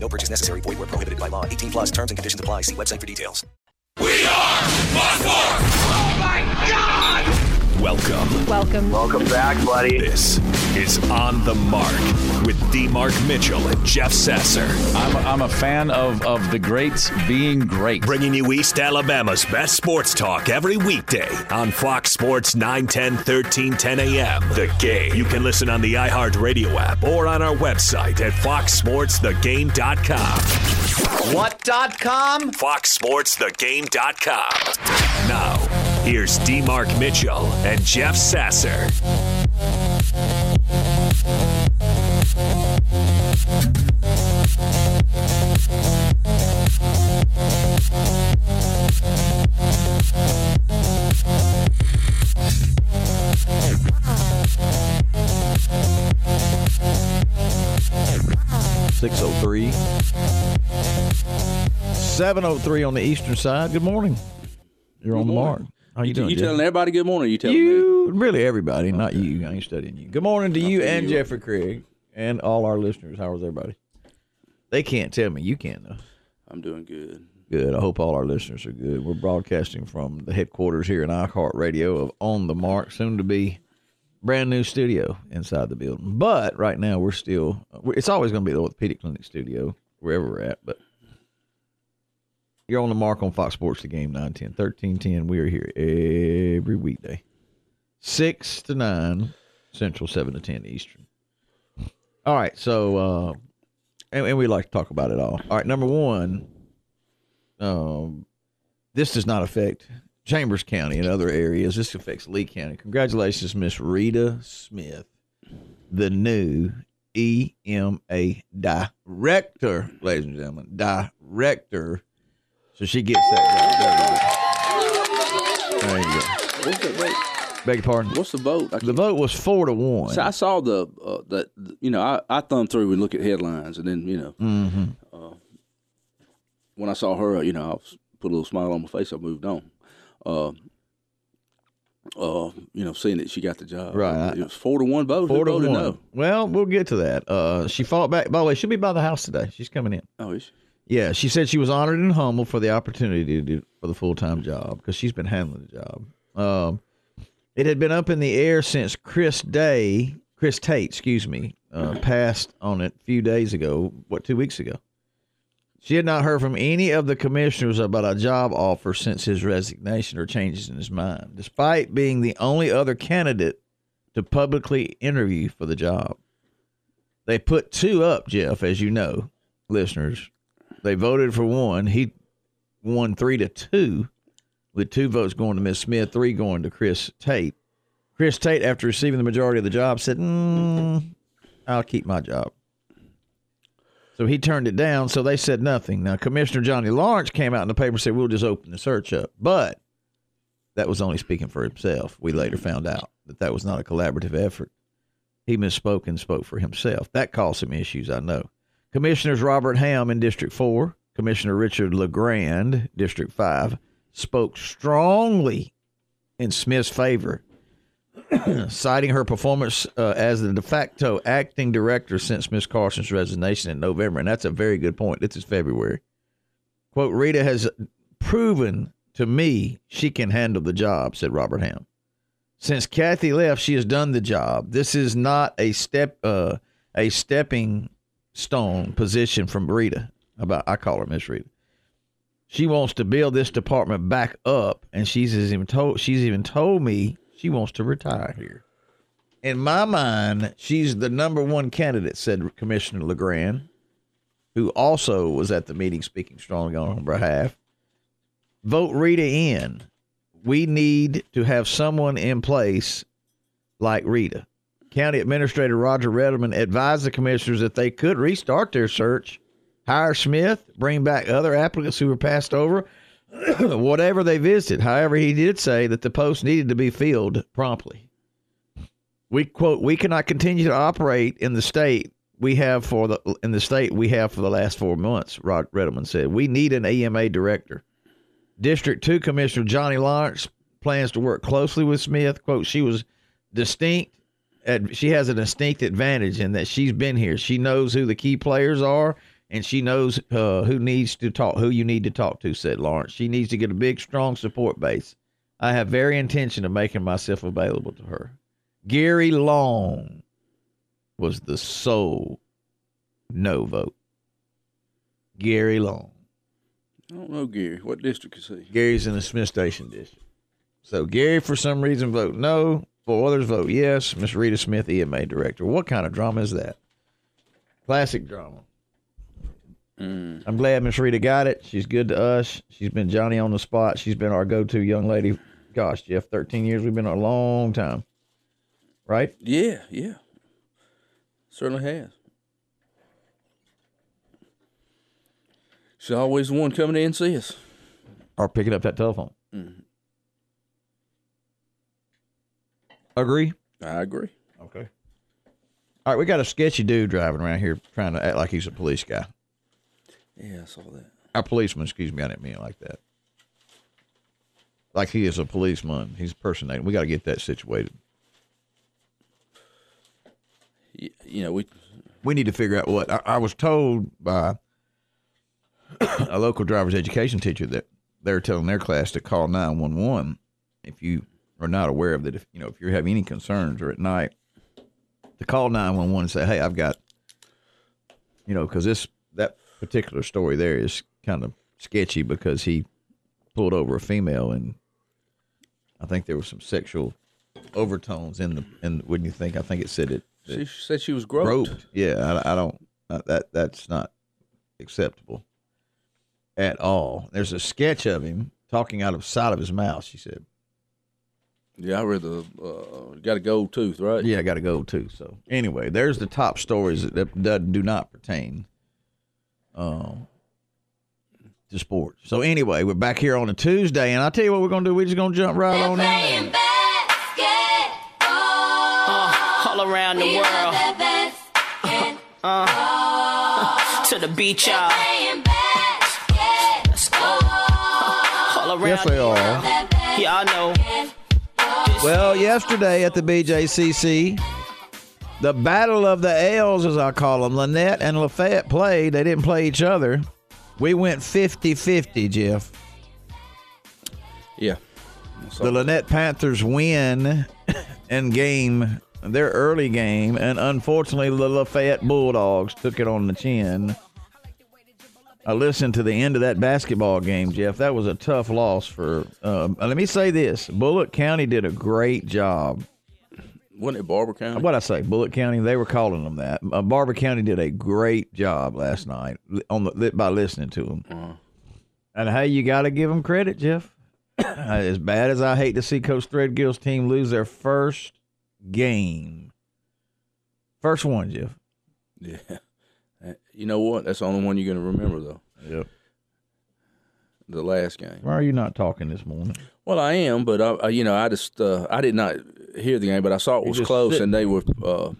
No purchase necessary. Void where prohibited by law. 18 plus terms and conditions apply. See website for details. We are Fox Sports! Oh my God! Welcome. Welcome. Welcome back, buddy. This is On the Mark with D. Mark Mitchell and Jeff Sasser. I'm a, I'm a fan of, of the greats being great. Bringing you East Alabama's best sports talk every weekday on Fox Sports 910 1310 a.m. The Game. You can listen on the iHeartRadio app or on our website at foxsportsthegame.com. What.com? foxsportsthegame.com. Now, here's D. Mark Mitchell and Jeff Sasser. Six oh three. Seven oh three on the eastern side. Good morning. You're on the mark. How you, You, doing? you Jeff? telling everybody good morning? Or you telling me? you really everybody, not you. I ain't studying you. Good morning to you and Jeffrey Craig and all our listeners. How was everybody? They can't tell me. You can though. I'm doing good. Good. I hope all our listeners are good. We're broadcasting from the headquarters here in iHeart Radio of On the Mark, soon to be brand new studio inside the building. But right now we're still. It's always going to be the orthopedic clinic studio wherever we're at. But you're on the mark on Fox Sports, the game 910, 1310. We are here every weekday, six to nine Central, seven to ten Eastern. All right, so uh, and, and we like to talk about it all. All right, number one, um, this does not affect Chambers County and other areas. This affects Lee County. Congratulations, Miss Rita Smith, the new EMA director, ladies and gentlemen, director. So she gets that job. There you go. There you go. What's the vote? Beg your pardon. What's the vote? The vote was four to one. So I saw the uh, that you know I, I thumb through and look at headlines and then you know Mm-hmm. uh, when I saw her you know I was, put a little smile on my face I moved on. Uh, uh, you know, seeing that she got the job. Right. It was four to one vote. Four Who to one. No. Well, we'll get to that. Uh, she fought back. By the way, she'll be by the house today. She's coming in. Oh, is she? Yeah, she said she was honored and humbled for the opportunity to do for the full time job because she's been handling the job. Um, it had been up in the air since Chris Day, Chris Tate, excuse me, uh, passed on it a few days ago. What two weeks ago? She had not heard from any of the commissioners about a job offer since his resignation or changes in his mind, despite being the only other candidate to publicly interview for the job. They put two up, Jeff, as you know, listeners. They voted for one. He won three to two, with two votes going to Miss Smith, three going to Chris Tate. Chris Tate, after receiving the majority of the job, said, mm, "I'll keep my job." So he turned it down. So they said nothing. Now Commissioner Johnny Lawrence came out in the paper and said, "We'll just open the search up," but that was only speaking for himself. We later found out that that was not a collaborative effort. He misspoke and spoke for himself. That caused some issues, I know. Commissioners Robert Ham in District 4, Commissioner Richard LeGrand, District 5, spoke strongly in Smith's favor, citing her performance uh, as the de facto acting director since Miss Carson's resignation in November. And that's a very good point. This is February. Quote, Rita has proven to me she can handle the job, said Robert Ham. Since Kathy left, she has done the job. This is not a step, uh, a stepping stone position from Rita. About I call her Miss Rita. She wants to build this department back up, and she's even told she's even told me she wants to retire here. In my mind, she's the number one candidate," said Commissioner Legrand, who also was at the meeting speaking strongly on her behalf. Vote Rita in. We need to have someone in place like Rita. County Administrator Roger Rendleman advised the commissioners that they could restart their search, hire Smith, bring back other applicants who were passed over, whatever they visited. However, he did say that the post needed to be filled promptly. We quote, we cannot continue to operate in the state we have for the in the state we have for the last four months, Rod Rendleman said. We need an EMA director. District two Commissioner Johnny Lawrence plans to work closely with Smith. Quote, she was distinct she has a distinct advantage in that she's been here. She knows who the key players are and she knows uh, who needs to talk, who you need to talk to, said Lawrence. She needs to get a big, strong support base. I have very intention of making myself available to her. Gary Long was the sole no vote. Gary Long. I don't know, Gary. What district is he? Gary's in the Smith Station district. So Gary, for some reason, vote no. Four others vote yes. Miss Rita Smith, EMA director. What kind of drama is that? Classic drama. Mm. I'm glad Miss Rita got it. She's good to us. She's been Johnny on the spot. She's been our go-to young lady. Gosh, Jeff, 13 years. We've been a long time. Right? Yeah, yeah. Certainly has. She's always the one coming in and see us. Or picking up that telephone. Mm-hmm. Agree? I agree. Okay. All right, we got a sketchy dude driving around here trying to act like he's a police guy. Yeah, I saw that. Our policeman, excuse me, I didn't mean it like that. Like he is a policeman. He's impersonating. We got to get that situated. Y- You know, we We need to figure out what. I, I was told by a local driver's education teacher that they're telling their class to call 911 if you are not aware of that. If you know, if you have any concerns or at night, to call 911 and say, "Hey, I've got," you know, because this particular story there is kind of sketchy because he pulled over a female and I think there was some sexual overtones in the and wouldn't you think? I think it said it. she said she was groped. Groped. Yeah, I, I don't. Uh, that that's not acceptable at all. There's a sketch of him talking out of the side of his mouth. She said, Yeah, I read the uh, got a gold tooth, right? "Yeah, I got a gold tooth. So anyway, there's the top stories that, that do not pertain um, to sports. So anyway, we're back here on a Tuesday, and I tell you what we're gonna do. We're just gonna jump right on in there. all around the world. Uh, to the beach, y'all. Let's go. All around Yes, they the are. world. Y'all know. Well, yesterday at the BJCC, the Battle of the L's, as I call them, Lanett and Lafayette played. They didn't play each other. We went 50 50, Jeff. Yeah. I saw The Lanett Panthers win in game, their early game, and unfortunately, the Lafayette Bulldogs took it on the chin. I listened to the end of that basketball game, Jeff. That was a tough loss for. Um, let me say this: Bullock County did a great job Wasn't it Barbour County? what I say, Bullock County. They were calling them that. Uh, Barbour County did a great job last night on the by listening to them. Uh-huh. And hey, you got to give them credit, Jeff. as bad as I hate to see Coach Threadgill's team lose their first game, first one, Jeff. Yeah. You know what? That's the only one you're going to remember, though. Yep. The last game. Why are you not talking this morning? Well, I am, but I, I- you know, I just uh, I did not hear the game, but I saw it was close, sitting. and they were. Uh,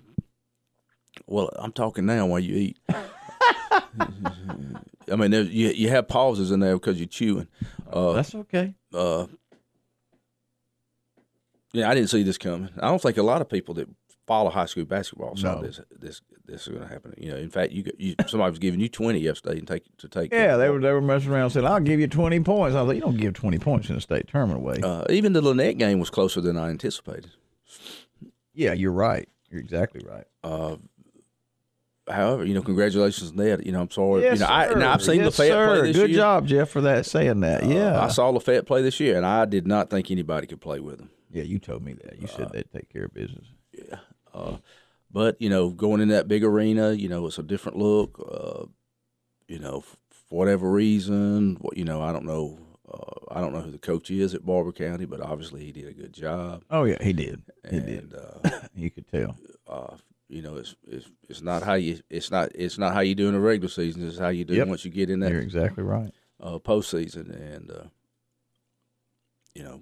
well, I'm talking now while you eat. I mean, there, you you have pauses in there because you're chewing. Uh, That's okay. uh, yeah, I didn't see this coming. I don't think a lot of people that follow high school basketball saw No. this this this is going to happen. You know, in fact, you, you somebody was giving you twenty yesterday and take to take. Yeah, they were they were messing around and said, "I'll give you twenty points." I was like, "You don't give twenty points in a state tournament way." Uh, even the Lanett game was closer than I anticipated. yeah, you're right. You're exactly right. Uh, however, you know, congratulations, Ned. You know, I'm sorry. Yes, you know, I, now I've seen yes, Lafayette sir. play this Good year. job, Jeff, for that saying that. Uh, yeah, I saw Lafayette play this year, and I did not think anybody could play with him. Yeah, you told me that. You said they'd take care of business. Uh, but you know, going in that big arena, you know, it's a different look. Uh, you know, for whatever reason, what you know, I don't know. Uh, I don't know who the coach is at Barbour County, but obviously he did a good job. Oh yeah, he did. He and did. Uh, You could tell. uh, you know, it's it's it's not how you it's not it's not how you do in the regular season. It's how you do Yep. once you get in that You're exactly right. uh, postseason. And uh, you know,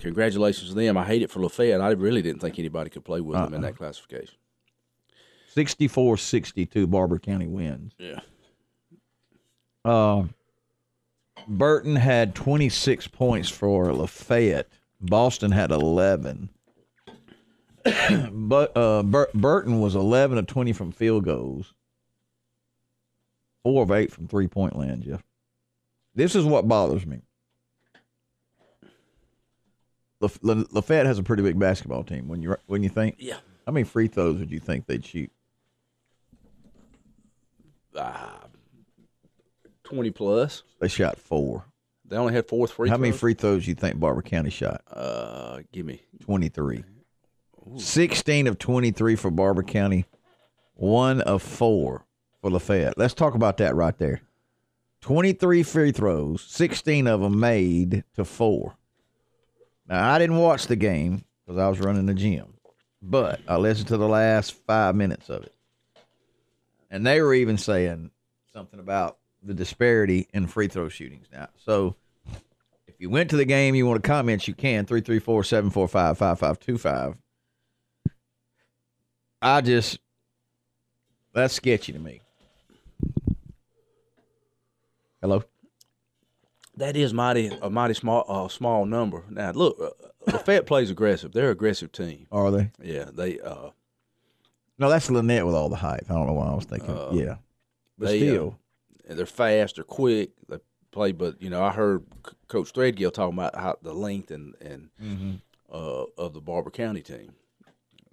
congratulations to them. I hate it for Lafayette. I really didn't think anybody could play with them in that classification. 64-62 Barbour County wins. Yeah. Uh, Burton had 26 points for Lafayette. Boston had 11. but uh, Bur- Burton was 11 of 20 from field goals, four of eight from three point land. Jeff, this is what bothers me. Laf- La- Lafayette has a pretty big basketball team. When you when you think, Yeah. how many free throws would you think they'd shoot? Ah, 20 plus. They shot four. They only had four free throws. how many free throws you think Barbour County shot? Uh, give me. 23. 16 of 23 for Barbour County, one of four for Lafayette. Let's talk about that right there. 23 free throws, 16 of them made to four. Now, I didn't watch the game because I was running the gym, but I listened to the last five minutes of it. And they were even saying something about the disparity in free throw shootings now. So, if you went to the game, you want to comment, you can. 334 745 5525. I just, that's sketchy to me. Hello? That is mighty a mighty small uh, small number. Now look, uh, Lafayette plays aggressive. They're an aggressive team. Are they? Yeah, they uh No, that's Lanett with all the hype. I don't know why I was thinking. yeah. But they, uh, still, they're fast, they're quick, they play. But you know, I heard C- Coach Threadgill talking about how the length and and Mm-hmm. uh, of the Barbour County team.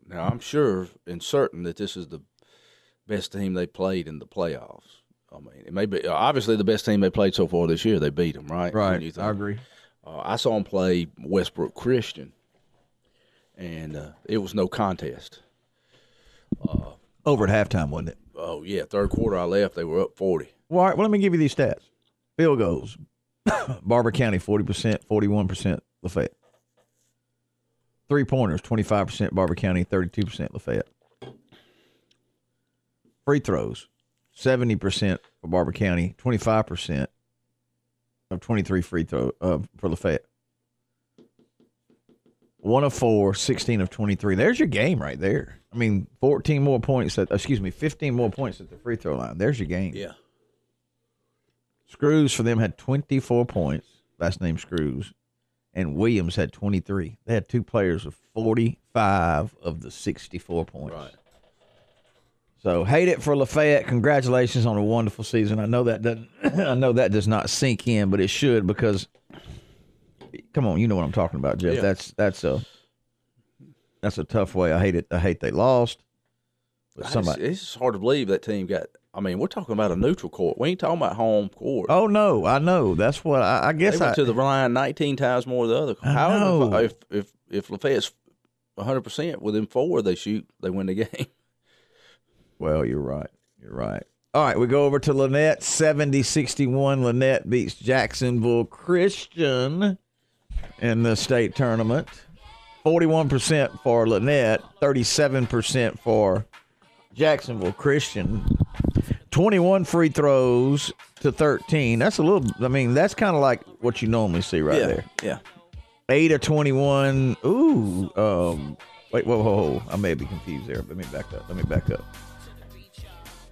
Now I'm sure and certain that this is the best team they played in the playoffs. I mean, it may be obviously the best team they played so far this year. They beat them, right? When you right. think- I agree. Uh, I saw them play Westbrook Christian, and uh, it was no contest. Over at halftime, wasn't it? Oh yeah, third quarter I left. They were up forty. Well, all right, well, let me give you these stats. Field goals. Barbour County, 40%, 41% Lafayette. Three pointers, 25% Barbour County, 32% Lafayette. Free throws, 70% for Barbour County, 25% of 23 free throw uh, for Lafayette. One of four, 16 of 23. There's your game right there. I mean, 14 more points, at, excuse me, 15 more points at the free throw line. There's your game. Yeah, Screws for them had 24 points. Last name Screws. And Williams had 23. They had two players of 45 of the 64 points. right. So hate it for Lafayette. Congratulations on a wonderful season. I know that doesn't I know that does not sink in, but it should because come on, you know what I'm talking about, Jeff. Yeah. That's that's a that's a tough way. I hate it. I hate they lost. But somebody just- it's hard to believe that team got. I mean, we're talking about a neutral court. We ain't talking about home court. Oh no, I know. That's what I, I they guess went I to the line 19 times more than the other. I However, know. if if if Lafayette's 100 percent within four, they shoot, they win the game. Well, you're right. You're right. All right, we go over to Lanett. 70 61. Lanett beats Jacksonville Christian in the state tournament. 41% for Lanett, 37% for Jacksonville Christian. 21 free throws to 13. That's a little, I mean, that's kind of like what you normally see right there. yeah. 8 of 21. Ooh. Um, wait, whoa, whoa, whoa. I may be confused there. Let me back up. Let me back up.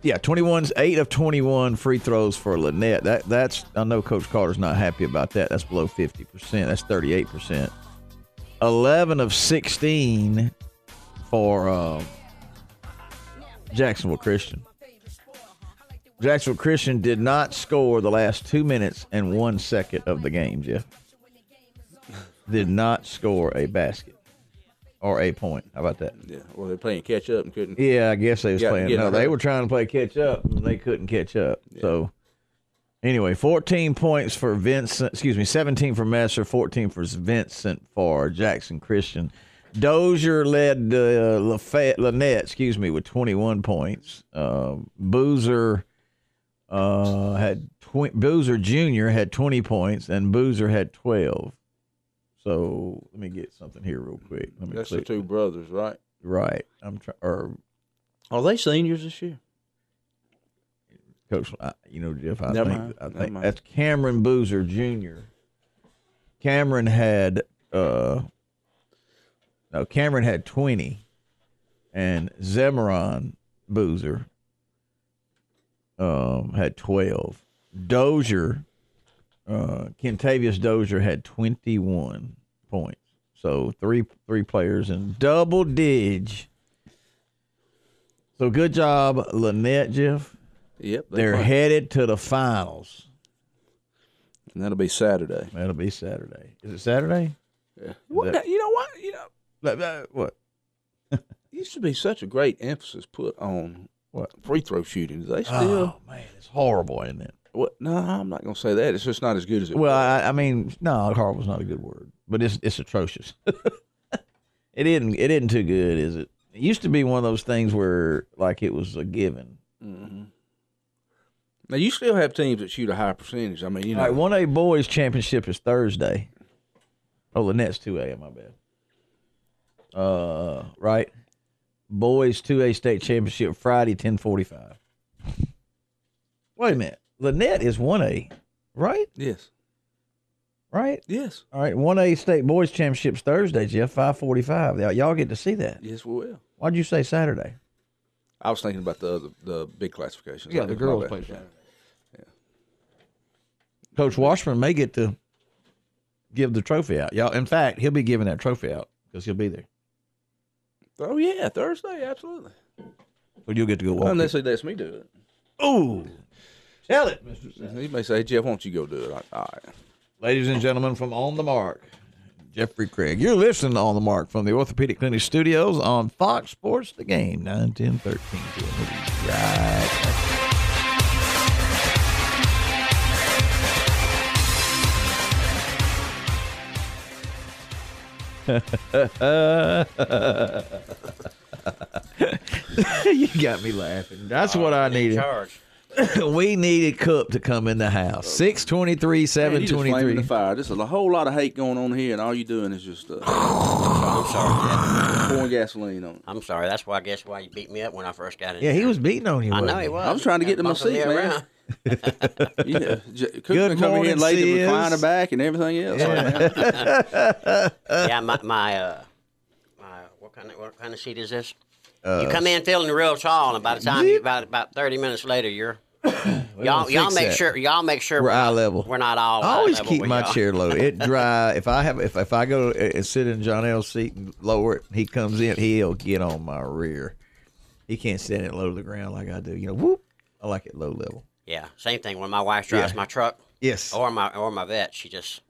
Yeah, 21's 8 of 21 free throws for Lanett. That that's I know Coach Carter's not happy about that. That's below 50%. That's 38%. 11 of 16 for uh, Jacksonville Christian. Jacksonville Christian did not score the last two minutes and one second of the game, Jeff. Did not score a basket or a point. How about that? Yeah. Well, they're playing catch up and couldn't. Yeah, I guess they was Got- playing. No, they were trying to play catch up, and they couldn't catch up. So, anyway, 14 points for Vincent. Excuse me, 17 for Messer, 14 for Vincent for Jackson Christian. Dozier led uh, Lafayette, Lanett, excuse me, with 21 points. Uh, Boozer uh, had tw- Boozer Jr. had 20 points, and Boozer had 12. So let me get something here real quick. Let me That's the two brothers, right? Right. I'm trying. Or Are they seniors this year? Coach, I, you know, Jeff, I Never think mind. I think that's Cameron Boozer Jr. Cameron had uh no Cameron had twenty, and Zemaron Boozer um had twelve. Dozier, uh, Kentavious Dozier had twenty one points. So three three players in double dig. So good job, Lanett Jeff. Yep, they They're play. headed to the finals. and that'll be Saturday. That'll be Saturday. Is it Saturday? Yeah. What, that- you know what? You know, What? used to be such a great emphasis put on What? free throw shooting. Do they still? Oh man, it's horrible, isn't it? What? No, I'm not going to say that. It's just not as good as it Well, was. I, I mean, no, horrible's not a good word, but it's it's atrocious. it isn't it isn't too good, is it? It used to be one of those things where like it was a given. Mm-hmm. Now you still have teams that shoot a high percentage. I mean, you know, right, one A boys championship is Thursday. Oh, the Nets two A. My bad. Uh, right. Boys two A state championship Friday ten forty five. Wait a minute. Lanett is one A, right? yes, Right. yes, All right. One A state boys championships Thursday, Jeff. Five forty five. Y'all get to see that. yes, we will. Why'd you say Saturday? I was thinking about the other, the big classifications. Yeah, That the girls play Saturday. Coach Washburn may get to give the trophy out. Y'all. In fact, he'll be giving that trophy out because he'll be there. Oh yeah, Thursday, absolutely. So you'll get to go walk. Unless he lets me do it. Ooh. Tell it, Mr. He may say, Jeff, why don't you go do it? I, all right. Ladies and gentlemen from On the Mark, Jeffrey Craig. You're listening to On the Mark from the Orthopedic Clinic Studios on Fox Sports The Game, 9, 10, 13. We'll right back. you got me laughing. That's what I oh, needed. we needed Cup to come in the house. 623, Man, you just flaming 723. the fire. There's a whole lot of hate going on here, and all you're doing is just uh, I'm sorry, pouring gaseline on it. I'm sorry. That's why I guess why you beat me up when I first got in. Yeah, he was beating on you. I know he was. I was trying to get to my seat, man. around. Yeah, J- Cook Good Good come here morning, and laid the recliner back and everything else. man. yeah, my my uh, my what kind of what kind of seat is this? Uh, you come in feeling real tall, and by the time you about about thirty minutes later, you're y'all y'all make that. sure y'all make sure We're eye level. We're not all. I always keep my y'all. chair low. It dry. If I have, if if I go and sit in John L's seat and lower it, he comes in, he'll get on my rear. He can't stand it low to the ground like I do. You know, whoop. I like it low level. Yeah, same thing when my wife drives Yeah. my truck Yes, or my or my vet. She just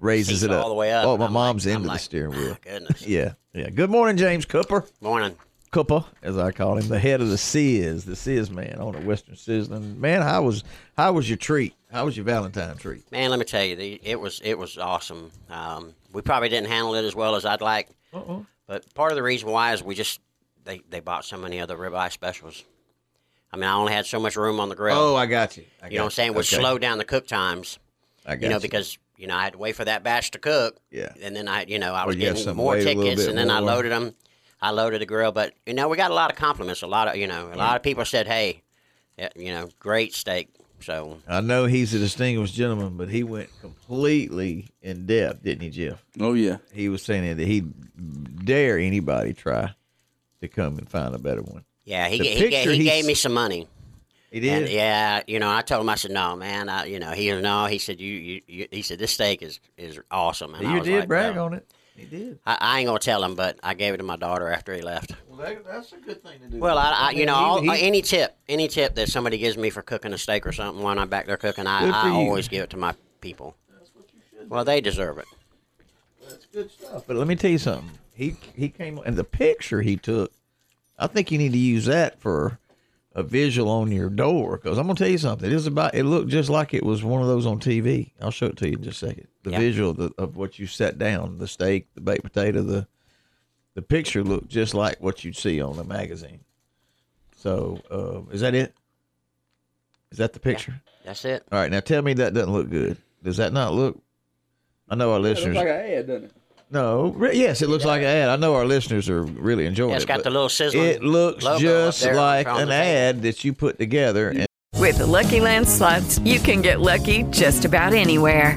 raises it up all the way up. Oh, my I'm mom's like- I'm into like, the steering wheel. "Ah, Goodness. Yeah, yeah. Good morning, James Cooper. Morning. Cooper, as I call him, the head of the Sizz, the Sizz man on the Western Sizzlin. Man, how was how was your treat? How was your Valentine treat? Man, let me tell you, the, it was it was awesome. Um, we probably didn't handle it as well as I'd like, Uh-oh. but part of the reason why is we just they, they bought so many other ribeye specials. I mean, I only had so much room on the grill. Oh, I got you. I you know what I'm saying? Which Okay. slowed down the cook times. I got You know, because you know I had to wait for that batch to cook. Yeah. And then I, you know, I was you have getting more wait a little tickets, and then I loaded them. I loaded the grill, but you know, we got a lot of compliments. A lot of you know, a lot of people said, "Hey, eh, you know, great steak." So I know he's a distinguished gentleman, but he went completely in depth, didn't he, Jeff? Oh yeah, He was saying that he'd dare anybody try to come and find a better one. yeah, he The ga- he, he gave me some money. He did. And yeah, you know, I told him, I said, no, man, I, you know, he no, he said, you, you, you he said, this steak is is awesome. And I you was did like, brag well, on it. He did. I, I ain't gonna tell him, but I gave it to my daughter after he left. Well, that, that's a good thing to do. Well, I, I you know, all, He- he- any tip, any tip that somebody gives me for cooking a steak or something when I'm back there cooking, I, I you. always give it to my people. That's what you should. Well, they deserve it. That's good stuff. But let me tell you something. He he came and the picture he took. I think you need to use that for a visual on your door because I'm gonna tell you something. It is about. It looked just like it was one of those on TV. I'll show it to you in just a second. The Yeah. visual of, the, of what you set down, the steak, the baked potato, the the picture looked just like what you'd see on a magazine. So uh, is that it? Is that the picture? That's it. All right. Now tell me that doesn't look good. Does that not look? I know our listeners. Like an ad, doesn't it? No, yes, it looks like an ad. I know our listeners are really enjoying Yeah, it's it. got the little sizzling It looks logo up just there like an ad that you put together. And With the Lucky Land slots, you can get lucky just about anywhere.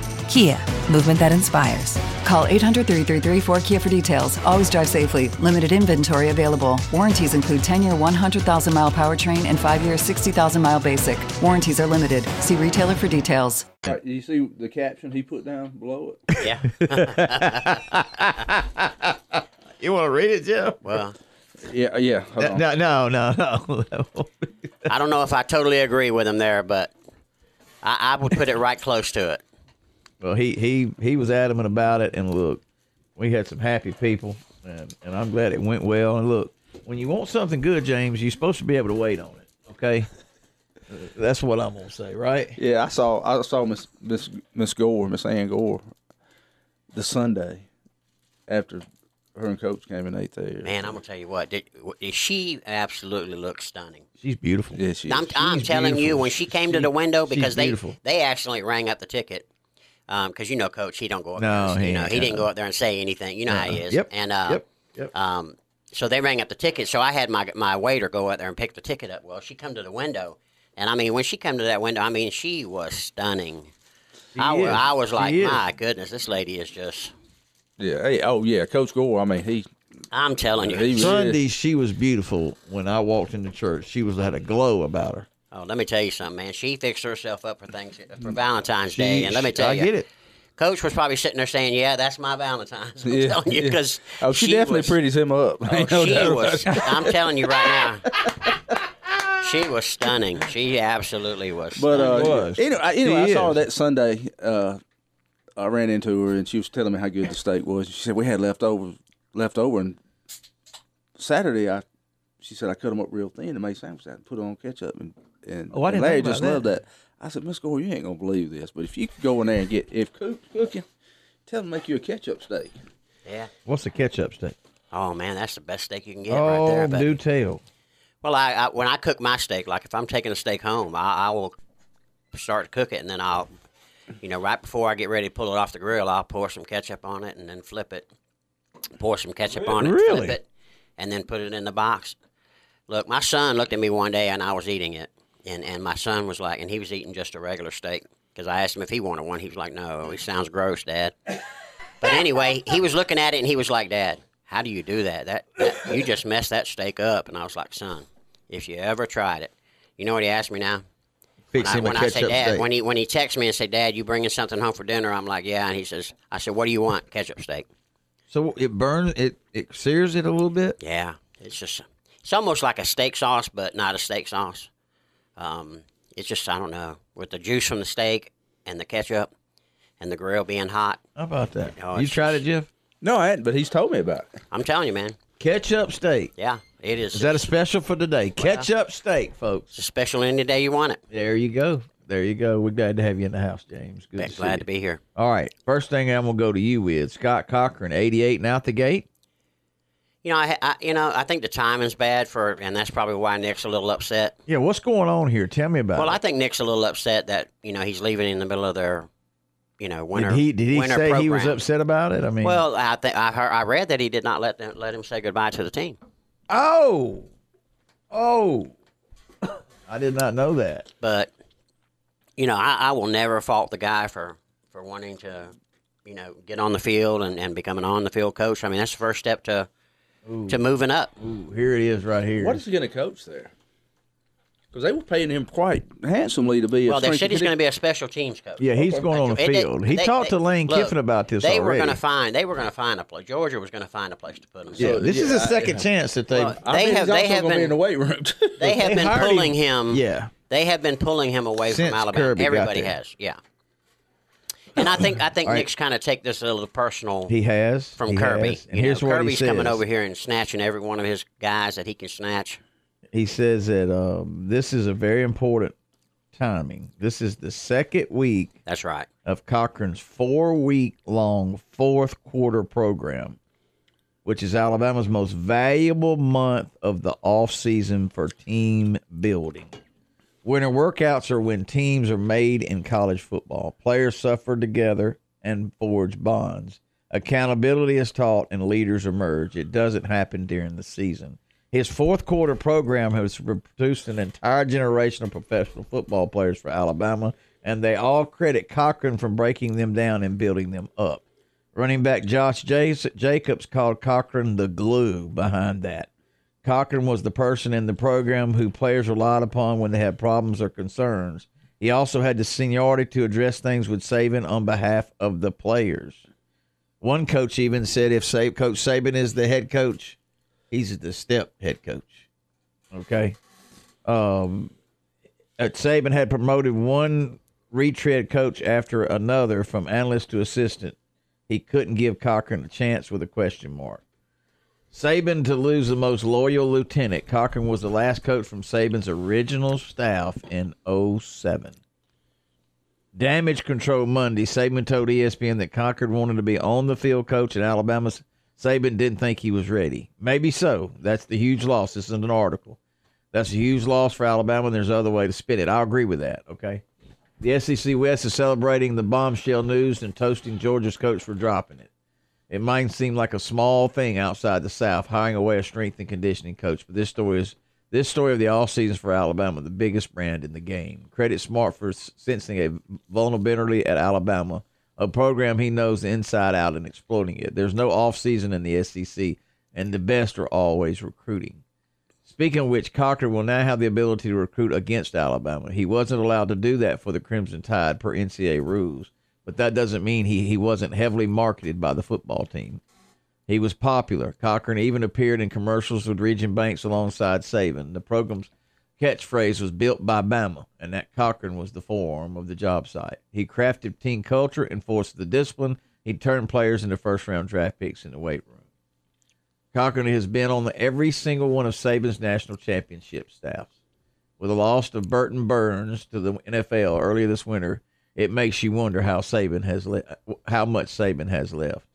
Kia, movement that inspires. Call 800 333 4KIA for details. Always drive safely. Limited inventory available. Warranties include 10 year 100,000 mile powertrain and 5 year 60,000 mile basic. Warranties are limited. See retailer for details. All right, you see the caption he put down below it? Yeah. You want to read it, Jeff? well, Yeah, yeah. hold on. No, no, no, no. I don't know if I totally agree with him there, but I, I would put it right close to it. Well, he he he was adamant about it, and look, we had some happy people, and and I'm glad it went well. And look, when you want something good, James, you're supposed to be able to wait on it. Okay, that's what I'm gonna say, right? Yeah, I saw I saw Miss Miss Miss Gore, Miss Ann Gore, the Sunday after her and Coach came and ate there. Man, I'm gonna tell you what. Did, did she absolutely look stunning? She's beautiful. Yeah, she. I'm, is. I'm She's telling you, when she came to the window, because they beautiful. they actually rang up the ticket, because you know, Coach, he don't go up. No, there, and- he you know, he didn't go up there and say anything. You know how he Uh-uh. is. Yep, And uh, yep, yep. Um, so they rang up the ticket. So I had my my waiter go out there and pick the ticket up. Well, she come to the window, and I mean, when she come to that window, I mean, she was stunning. I, wa- is. I was She like, is. my goodness, this lady is just. Yeah. Hey, oh yeah, Coach Gore. I mean, he. I'm telling you. Sunday, she was beautiful. When I walked into church, she was had a glow about her. Oh, let me tell you something, man. She fixed herself up for things for Valentine's Day, and let me She- tell I you, get it. Coach was probably sitting there saying, "Yeah, that's my Valentine's." I'm Yeah, telling you yeah. because Oh, she, definitely was, pretties him up. Oh, no she was. I'm telling you right now, she was stunning. She absolutely was. But uh, She was. anyway, I, anyway, She I saw her that Sunday. Uh, I ran into her and she was telling me how good the steak was. She said we had leftovers left over, and Saturday I, she said I cut them up real thin and made sandwiches out and put on ketchup and and, Oh, I and didn't Larry think about just that. loved that. I said, Miss Gore, you ain't gonna believe this, but if you could go in there and get if cook, cooking, tell them to make you a ketchup steak. yeah. What's the ketchup steak? Oh man, that's the best steak you can get oh, right there. But, do tell. well, I, I when I cook my steak, like if I'm taking a steak home, I, I will start to cook it, and then I'll, you know, right before I get ready to pull it off the grill, I'll pour some ketchup on it, and then flip it. Pour some ketchup on it, Really? flip it, and then put it in the box. Look, my son looked at me one day, and I was eating it, and and my son was like, and he was eating just a regular steak because I asked him if he wanted one. He was like, "No, he sounds gross, Dad." But anyway, he was looking at it, and he was like, "Dad, how do you do that? That, that you just messed that steak up." And I was like, "Son, if you ever tried it, you know what he asked me now." When I, when I say ketchup dad, steak. when he when he texts me and say, "Dad, you bringing something home for dinner?" I'm like, "Yeah," and he says, "I said, what do you want? Ketchup steak." so it burns it. It sears it a little bit. Yeah, it's just it's almost like a steak sauce, but not a steak sauce. Um, it's just I don't know with the juice from the steak and the ketchup and the grill being hot. How about that? Oh, you tried just- it, Jeff? No, I hadn't, but he's told me about it. I'm telling you, man. Ketchup steak. Yeah, it is. Is that a special for today? Ketchup steak, folks. It's a special any day you want it. There you go. There you go. We're glad to have you in the house, James. Good Be- to see glad to be here. All right. First thing I'm gonna go to you with Scott Cochran, 88 and out the gate. You know, I, I you know I think the timing's bad for, and that's probably why Nick's a little upset. Yeah, what's going on here? Tell me about it. Well, it. I think Nick's a little upset that you know he's leaving in the middle of their, you know, winter. did he did he winter say he was upset about it? I mean, Well, I think I heard, I read that he did not let them, let him say goodbye to the team. oh, oh, I did not know that. But you know, I, I will never fault the guy for for wanting to, you know, get on the field and, and become an on the field coach. I mean, that's the first step to to moving up. Ooh, here it is right here. What is he going to coach there? Because they were paying him quite handsomely to be a Well, they strength said he's going to be a special teams coach. Yeah, he's going on the It- it- field. He they- talked they- to Lane look, Kiffin about this They were already. going to find. They were going to find a place. Georgia was going to find a place to put him. yeah, So this is a a I- second chance that they. Well, I They mean, have- they have going to be been- in the weight room. too. they have They been pulling him. him. Yeah. They have been pulling him away Since from Alabama. Kirby Everybody has. Yeah. And I think I think right. Nick's kind of take this a little personal. He has from he Kirby. has. And You know, here's what he Kirby's coming over here and snatching every one of his guys that he can snatch. He says that um, this is a very important timing. This is the second week That's right. of Cochran's four week long fourth quarter program, which is Alabama's most valuable month of the off season for team building. Winter workouts are when teams are made in college football. Players suffer together and forge bonds. Accountability is taught and leaders emerge. It doesn't happen during the season. His fourth quarter program has produced an entire generation of professional football players for Alabama, and they all credit Cochran for breaking them down and building them up. Running back Josh Jacobs called Cochran the glue behind that. Cochran was the person in the program who players relied upon when they had problems or concerns. He also had the seniority to address things with Saban on behalf of the players. One coach even said if Sa- Coach Saban is the head coach, he's the step head coach. Okay. Um, uh, Saban had promoted one retread coach after another from analyst to assistant. He couldn't give Cochran a chance with a question mark. Saban to lose the most loyal lieutenant. Cochran was the last coach from Saban's original staff in 07. Damage control Monday. Saban told ESPN that Cochran wanted to be on the field coach at Alabama. Saban didn't think he was ready. Maybe so. That's the huge loss. This isn't an article. That's a huge loss for Alabama, and there's other way to spin it. I agree with that. Okay. The SEC West is celebrating the bombshell news and toasting Georgia's coach for dropping it. It might seem like a small thing outside the South, hiring away a strength and conditioning coach, but this story is this story of the all seasons for Alabama, the biggest brand in the game. Credit Smart for sensing a vulnerability at Alabama, a program he knows inside out and exploiting it. There's no off season in the SEC, and the best are always recruiting. Speaking of which, Cocker will now have the ability to recruit against Alabama. He wasn't allowed to do that for the Crimson Tide per NCAA rules, but that doesn't mean he, he wasn't heavily marketed by the football team. He was popular. Cochran even appeared in commercials with Region Banks alongside Saban. The program's catchphrase was built by Bama, and that Cochran was the forearm of the job site. He crafted team culture, enforced the discipline. He turned players into first round draft picks in the weight room. Cochran has been on the, every single one of Saban's national championship staffs. With the loss of Burton Burns to the NFL earlier this winter, it makes you wonder how Saban has le- how much Saban has left.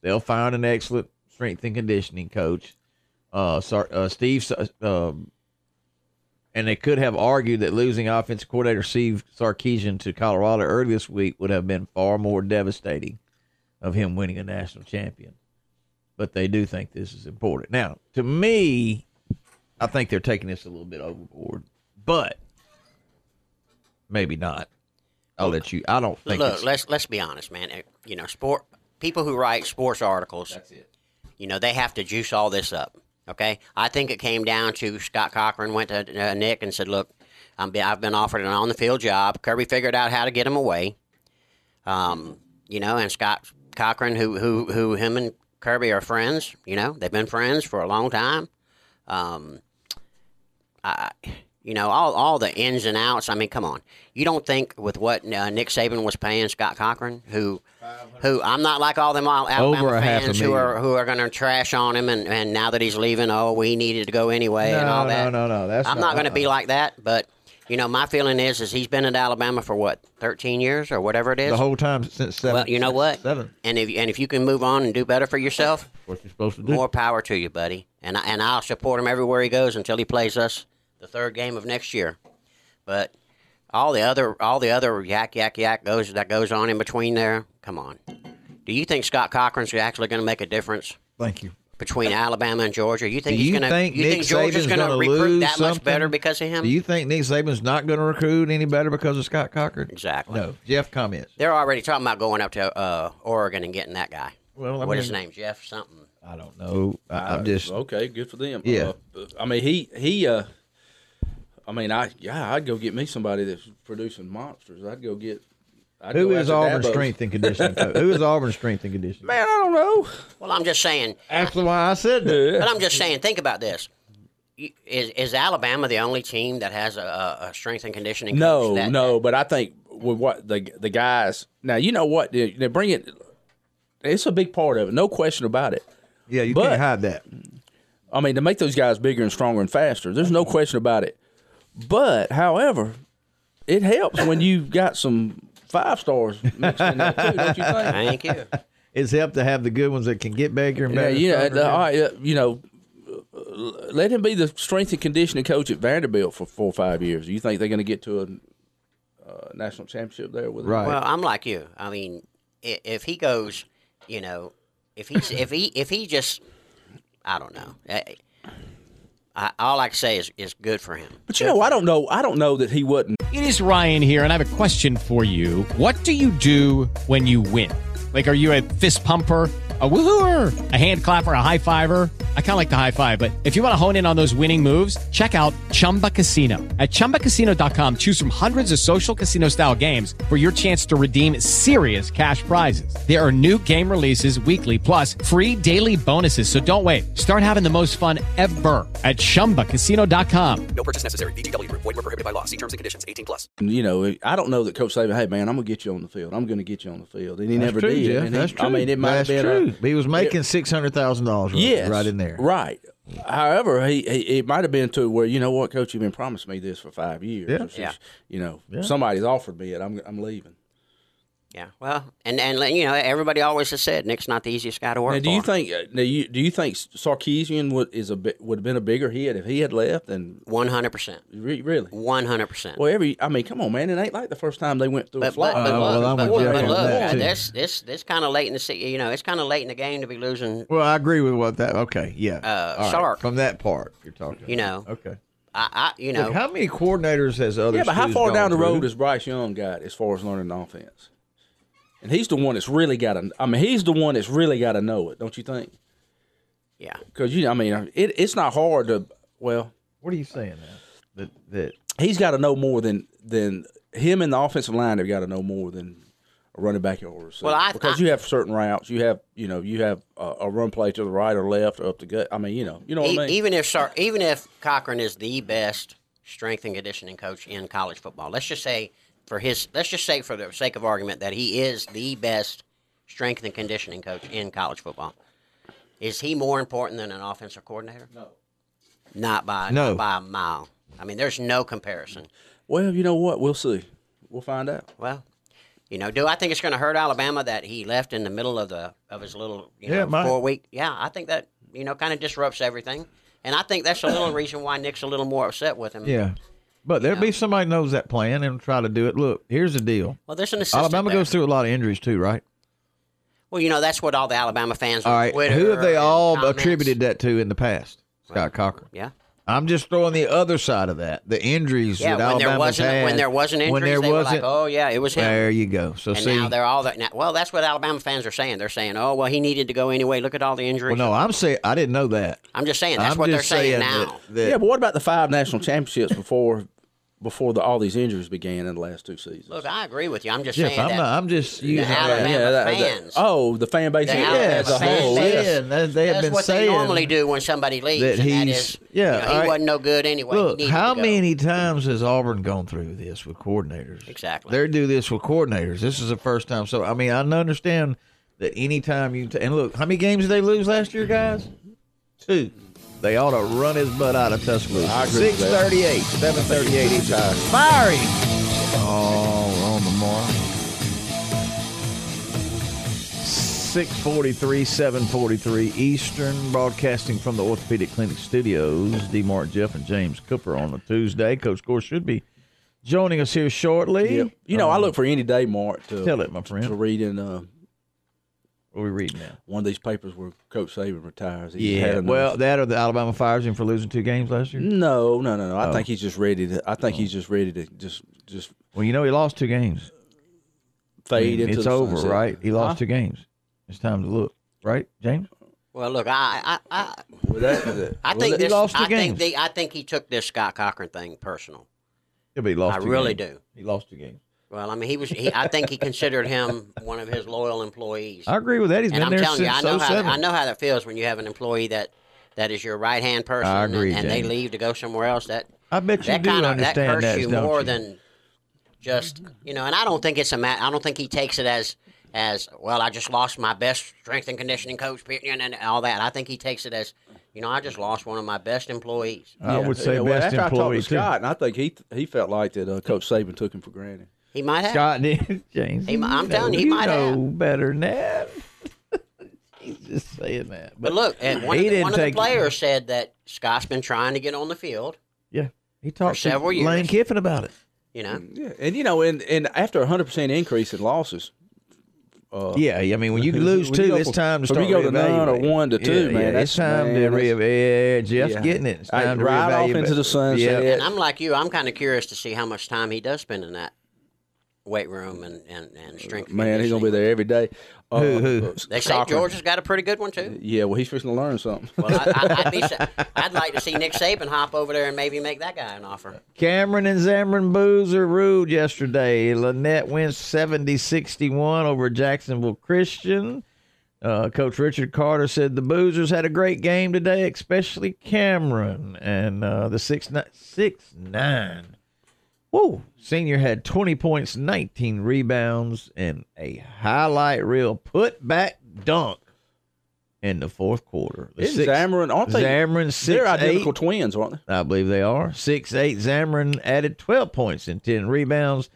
They'll find an excellent strength and conditioning coach, uh, uh Steve, um, and they could have argued that losing offensive coordinator Steve Sarkisian to Colorado early this week would have been far more devastating of him winning a national champion. But they do think this is important. Now, to me, I think they're taking this a little bit overboard, but maybe not. I'll let you. I don't think. Look, it's, let's let's be honest, man. You know, sport people who write sports articles. That's it. You know, they have to juice all this up. Okay, I think it came down to Scott Cochran went to uh, Nick and said, "Look, I'm be, I've been offered an on the field job." Kirby figured out how to get him away. Um, you know, and Scott Cochran, who who who him and Kirby are friends. You know, they've been friends for a long time. Um, I, you know, all all the ins and outs. I mean, come on. You don't think with what uh, Nick Saban was paying Scott Cochran, who, who I'm not like all them all Alabama Over a half a fans who million. are who are going to trash on him, and, and now that he's leaving, oh, we needed to go anyway, and all that. no, no, that's I'm not- not, going to be like that, but. You know, my feeling is, is he's been at Alabama for what, 13 years or whatever it is. the whole time since seven. Well, you know what? Seven. And if and if you can move on and do better for yourself, What you're supposed to do? more power to you, buddy. And I, and I'll support him everywhere he goes until he plays us the third game of next year. But all the other all the other yak yak yak goes that goes on in between there. Come on. Do you think Scott Cochran's actually going to make a difference Thank you. between Alabama and Georgia? You think Do he's you going to? think You Nick think Georgia's Saban's going to recruit lose that much better because of him? Do you think Nick Saban's not going to recruit any better because of Scott Cochran? exactly. No. Jeff comments. They're already talking about going up to uh, Oregon and getting that guy. Well, I what is his name? Jeff something. I don't know. I, I'm Uh, just. okay. Good for them. Yeah. Uh, I mean, he he. uh I mean, I yeah, I'd go get me somebody that's producing monsters. I'd go get. I'd Who go is after Auburn's Dabo's. strength and conditioning coach? Who is Auburn's strength and conditioning? Man, I don't know. Well, I'm just saying. That's why I said that. But I'm just saying, think about this. Is, is Alabama the only team that has a, a- a strength and conditioning coach? No, that, no, but I think with what the the guys. Now you know what they, they bring it. It's a big part of it, no question about it. Yeah, you But- can't hide that. I mean, to make those guys bigger and stronger and faster, there's no question about it. But, however, it helps when you've got some five stars mixed in there too, don't you think? Thank you. It's helped to have the good ones that can get bigger and Yeah, better. you know, stronger. uh, all right, uh, you know, uh, let him be the strength and conditioning coach at Vanderbilt for four or five years. Do you think they're going to get to a uh, national championship there with him? Well, I'm like you. I mean, i- if he goes, you know, if he's if he if he just, I don't know. I, I, all I can say is is good for him. But you know, I don't know. I don't know that he wouldn't. It is Ryan here, and I have a question for you. What do you do when you win? Like, are you a fist pumper? A woohooer, a hand clapper, a high fiver. I kind of like the high five, but if you want to hone in on those winning moves, check out Chumba Casino. At ChumbaCasino.com, choose from hundreds of social casino style games for your chance to redeem serious cash prizes. There are new game releases weekly, plus free daily bonuses. So don't wait. Start having the most fun ever at ChumbaCasino.com. No purchase necessary. VGW Group. Void were prohibited by law. See terms and conditions. 18 plus. You know, I don't know that Coach Saban. Hey, man, I'm gonna get you on the field. I'm gonna get you on the field, and he That's never true, did. Jeff. And he- That's true. I mean, it might That's have been true. A, he was making six hundred thousand dollars. Yes, right in there. Right. However, he, he it might have been to where you know what, Coach, you've been promising me this for five years. Yeah. Or since, Yeah. You know, Yeah. somebody's offered me it. I'm I'm leaving. Yeah. Well, and and you know, everybody always has said Nick's not the easiest guy to work Now, do you for. think? uh, Now, you, do you think Sarkisian would is a would have been a bigger hit if he had left? And One hundred percent. really, One hundred percent. well, every I mean, come on, man, it ain't like the first time they went through a But, fly. but, but look, well, I'm but, but look, that, uh, too. this this this kind of late in the se- you know it's kind of late in the game to be losing. Well, I agree with what that. Okay, yeah. Uh, All right, Sark. From that part you're talking. You know. Okay. I, I you know. Look, how many coordinators has other? yeah, but how far down the through? road has Bryce Young got as far as learning the offense? And he's the one that's really got to. I mean, he's the one that's really got to know it, don't you think? Yeah. Because you, I mean, it, it's not hard to. Well, What are you saying now? That that he's got to know more than than him and the offensive line have got to know more than a running back or a receiver. Well, I- because I- you have certain routes, you have you know you have a, a run play to the right or left or up the gut. I mean, you know, you know what E- I mean. Even if Sar- even if Cochran is the best strength and conditioning coach in college football, let's just say for his let's just say for the sake of argument that he is the best strength and conditioning coach in college football. Is he more important than an offensive coordinator? No. Not by No. not by a mile. I mean, there's no comparison. well, you know what? We'll see. We'll find out. Well, you know, do I think it's going to hurt Alabama that he left in the middle of the of his little you Yeah, know it four week? Yeah, I think that you know kind of disrupts everything, and I think that's a little reason why Nick's a little more upset with him. yeah. But there'll be somebody knows that plan and try to do it. Look, here's the deal. Well, there's an assistant Alabama there. goes through a lot of injuries too, right? Well, you know that's what all the Alabama fans. All right. Twitter Who have they all comments- attributed that to in the past? Scott Cochran. Yeah. I'm just throwing the other side of that. The injuries Yeah, that when there Alabama's wasn't had. when there wasn't injuries, when there they wasn't, were like, "Oh yeah, it was him." There you go. So and see, now they're all that. Now, well, that's what Alabama fans are saying. They're saying, "Oh well, he needed to go anyway. Look at all the well, injuries." no, I'm saying I didn't know that. I'm just saying that's I'm what they're saying, saying now. that- that- yeah, but what about the five national championships before before the, all these injuries began in the last two seasons? Look, I agree with you. I'm just Jeff, saying I'm that not. I'm just the using that. Alabama that- that- fans. oh, the fan base The as a whole. say- yes. saying that they have That's been what saying they normally do when somebody leaves, that and that he's is, yeah. you know, he all right. wasn't no good anyway. Look, how many times has Auburn gone through this with coordinators? Exactly. They do this with coordinators. This is the first time. So I mean, I understand that anytime you t- and look, how many games did they lose last year, guys? Two. They ought to run his butt out of Tuscaloosa. I agree with Six that. thirty-eight, seven thirty-eight each time. Fiery. Oh, we're on the mark. 643, 743 Eastern, broadcasting from the Orthopedic Clinic studios. D. Mark, Jeff, and James Cooper on a Tuesday. Coach Gore should be joining us here shortly. Yep. You know, I Um, look for any day, Mark, to Tell it, my friend. to read in uh, What are we reading now? one of these papers where Coach Saban retires. He's had Yeah, well, that or the Alabama fires him for losing two games last year. no, no, no, no. I Oh. think he's just ready to. I think he's oh. just ready to just just Well, you know he lost two games. I fade mean, into. it's the over, sunset. right? He lost Huh? two games. It's time to look, right, James? Well, look, I, I, I, Well, that- that- I think that- this. lost two I think games. the, I think he took this Scott Cochran thing personal. Yeah, but he lost. I two really games. do. He lost two games. Well, I mean, he was. He, I think he considered him one of his loyal employees. I agree with that. He's and been I'm there telling since you, I know how I know how that feels when you have an employee that that is your right hand person, I agree, and, and they leave to go somewhere else. That I bet you that do kinda, understand that hurts that, you more you? than just you know, and I don't think it's a ma- I don't think he takes it as as well. I just lost my best strength and conditioning coach, and, and all that. I think he takes it as you know, I just lost one of my best employees. I would say well, best after I talked employee, to too. Scott, and I think he he felt like that uh, Coach Saban took him for granted. He might have. Scott did, James. He I'm you telling know, you, he might know have. better than that. He's just saying that. But look, and one, he of the, didn't one of the take- players said that Scott's been trying to get on the field. Yeah, he talked to several years. Lane Kiffin about it. You know, Yeah, and you know, and and after a hundred percent increase in losses. Uh, Yeah, I mean, when you lose when two, go it's from- time to from start. you go to none or one to two, yeah, man, Yeah, that's- it's time man, to that's- reevaluate. Yeah, Jeff's Yeah. getting it. It's I- time to ride off into the sunset. Yeah. and I'm like you. I'm kind of curious to see how much time he does spend in that weight room and and, and strength. Man, he's gonna be there every day. Uh, Who- who? uh, They say Cochran. Georgia's got a pretty good one too. Yeah, well, he's fixing to learn something. Well, I, I, I'd, be, I'd like to see Nick Saban hop over there and maybe make that guy an offer. Cameron and Zamron Boozer ruled yesterday. Lanett wins 70-61 over Jacksonville Christian. Uh, Coach Richard Carter said the Boozers had a great game today, especially Cameron and uh, the six nine, six nine. Whoa! Senior had twenty points, nineteen rebounds, and a highlight reel put back dunk in the fourth quarter. The Isn't Zamorant- aren't they- Zamorant six they're identical eight, twins, aren't they? I believe they are. Six eight. Zamorant added twelve points and ten rebounds.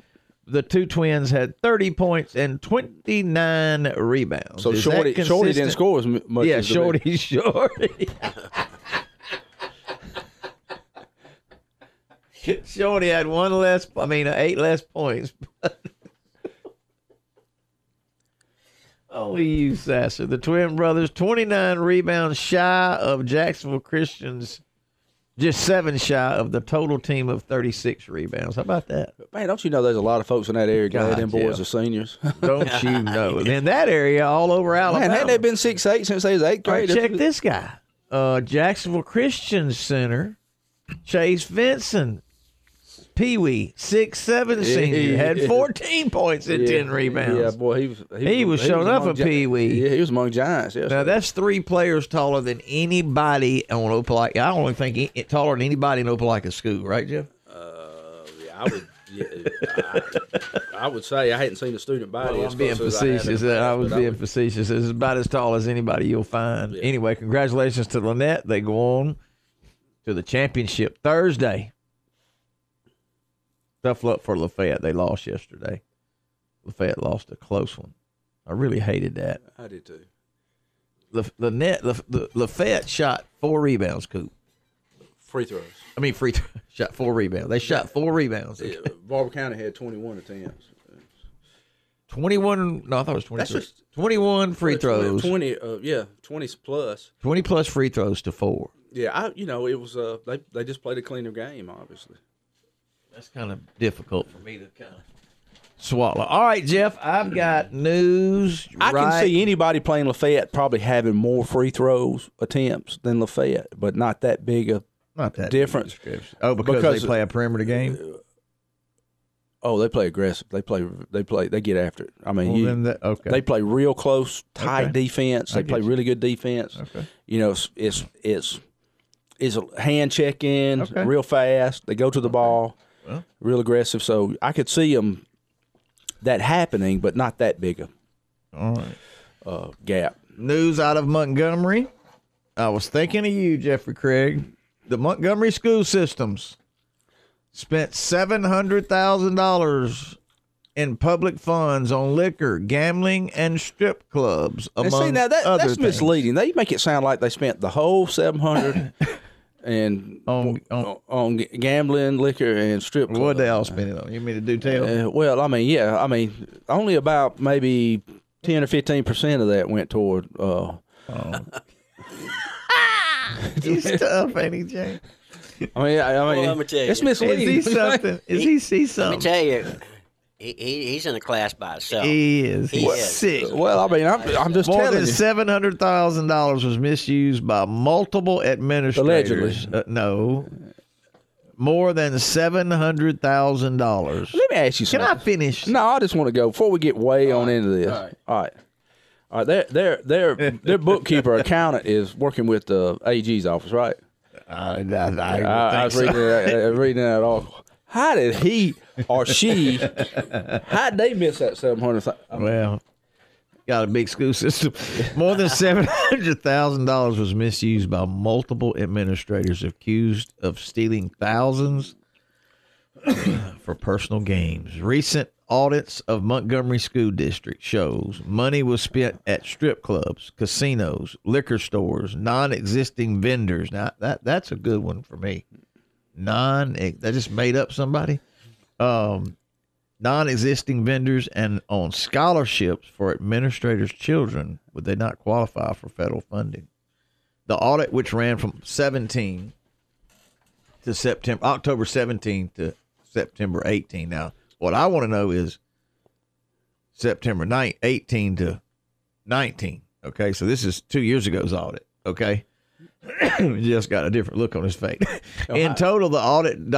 The two twins had thirty points and twenty nine rebounds. So Is Shorty, Shorty didn't score as much. Yeah, as the- Shorty, Shorty. Had one less. I mean, eight less points. Only you, Sasser. The twin brothers, 29 rebounds shy of Jacksonville Christians, just seven shy of the total team of 36 rebounds. How about that? Man, don't you know there's a lot of folks in that area glad them boys yeah. are seniors? Don't you know? In that area, all over Alabama. Man, hadn't they been six eight since they was eighth All right, grade? check this guy. Uh, Jacksonville Christian Center, Chase Vinson, Pee Wee, six seven senior, had 14 points and 10 rebounds. Yeah, boy, he was. He was showing up among at gi- Pee Wee. Yeah, he was among giants. Yes. Now that's three players taller than anybody on Opelika. I don't think he, taller than anybody in Opelika school, right, Jeff? Uh, yeah, I would. Yeah, I, I would say I hadn't seen a student body. Well, as I'm being close as I have facetious. I was but being would- facetious. It's about as tall as anybody you'll find. Anyway, congratulations to Lanett. They go on to the championship Thursday. Tough luck for Lafayette. They lost yesterday. Lafayette lost a close one. I really hated that. I did too. La- Lanett, La- La- Lafayette shot four rebounds, Coop. Free throws. I mean, free throw, shot four rebounds. They shot four rebounds. Yeah, Barbour County had 21 attempts. 21, no, I thought it was 23. That's just 21 free throws. 20, uh, yeah, 20 plus. 20 plus free throws to four. Yeah, I, you know, it was. Uh, they they just played a cleaner game, obviously. That's kind of difficult for me to kind of swallow. All right, Jeff, I've got news. I right- can see anybody playing Lafayette probably having more free throws attempts than Lafayette, but not that big a Not that difference. Oh, because, they play a perimeter game. Uh, oh, they play aggressive. They play. They play. They get after it. I mean, Well, you, then that- okay. they play real close, tight Okay. defense. They play you. really good defense. Okay. You know, it's it's it's, it's a hand check in, Okay. real fast. They go to the ball, Well. real aggressive. So I could see them that happening, but not that big a All right. uh, gap. News out of Montgomery. I was thinking of you, Jeffrey Craig. The Montgomery school systems spent seven hundred thousand dollars in public funds on liquor, gambling, and strip clubs. And Among see now that other that's things. misleading. They make it sound like they spent the whole seven hundred and On- on, g- gambling, liquor, and strip. What they all spend it on? You mean to do tell? Uh, well, I mean, yeah, I mean, only about maybe ten or fifteen percent of that went toward. Uh, He's tough, ain't he, Jay? I mean, I, I mean, Well, let me tell you. it's misleading. Is he something? Is he see something? Let me something? tell you, he, he he's in a class by himself. He is. He He's is. sick. Well, I mean, I'm, I'm just More telling than you. seven hundred thousand dollars was misused by multiple administrators. Allegedly. Uh, no, more than seven hundred thousand dollars. Let me ask you something. Can something. I finish? No, I just want to go before we get way on into this. All right. All right. Their their their their bookkeeper accountant is working with the AG's office, right? I, I, I, I, I was reading that, uh, reading that all. How did he? Or she, how'd they miss that seven hundred? Well, got a big school system. More than seven hundred thousand dollars was misused by multiple administrators accused of stealing thousands for personal gains. Recent audits of Montgomery School District shows money was spent at strip clubs, casinos, liquor stores, non-existing vendors. Now that that's a good one for me. Non, that just made up somebody. Um, non-existing vendors and on scholarships for administrators' children would they not qualify for federal funding? The audit, which ran from 17 to September, October 17 to September 18. Now, what I want to know is September 9, 18 to 19. Okay, so this is two years ago's audit. Okay, just got a different look on his face. In total, the audit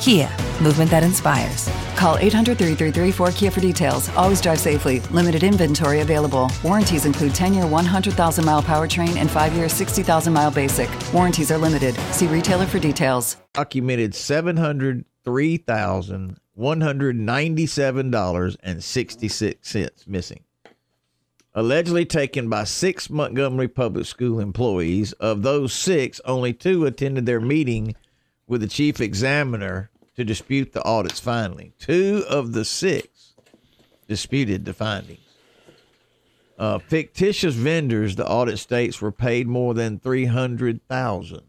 Kia, movement that inspires. Call 800 333 4KIA for details. Always drive safely. Limited inventory available. Warranties include 10 year 100,000 mile powertrain and 5 year 60,000 mile basic. Warranties are limited. See retailer for details. Documented $703,197.66 missing. Allegedly taken by six Montgomery Public School employees. Of those six, only two attended their meeting with the chief examiner to dispute the audit's finding. Two of the six disputed the findings. Uh, fictitious vendors, the audit states, were paid more than $300,000.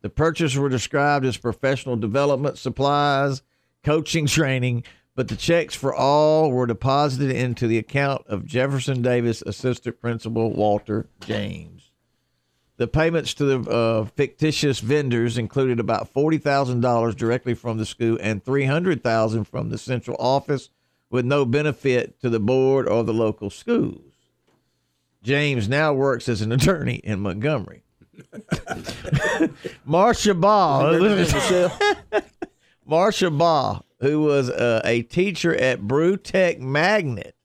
The purchases were described as professional development supplies, coaching training, but the checks for all were deposited into the account of Jefferson Davis Assistant Principal Walter James. The payments to the uh, fictitious vendors included about forty thousand dollars directly from the school and three hundred thousand from the central office, with no benefit to the board or the local schools. James now works as an attorney in Montgomery. Marsha Ball, Marsha Ball, who was uh, a teacher at Brew Tech Magnet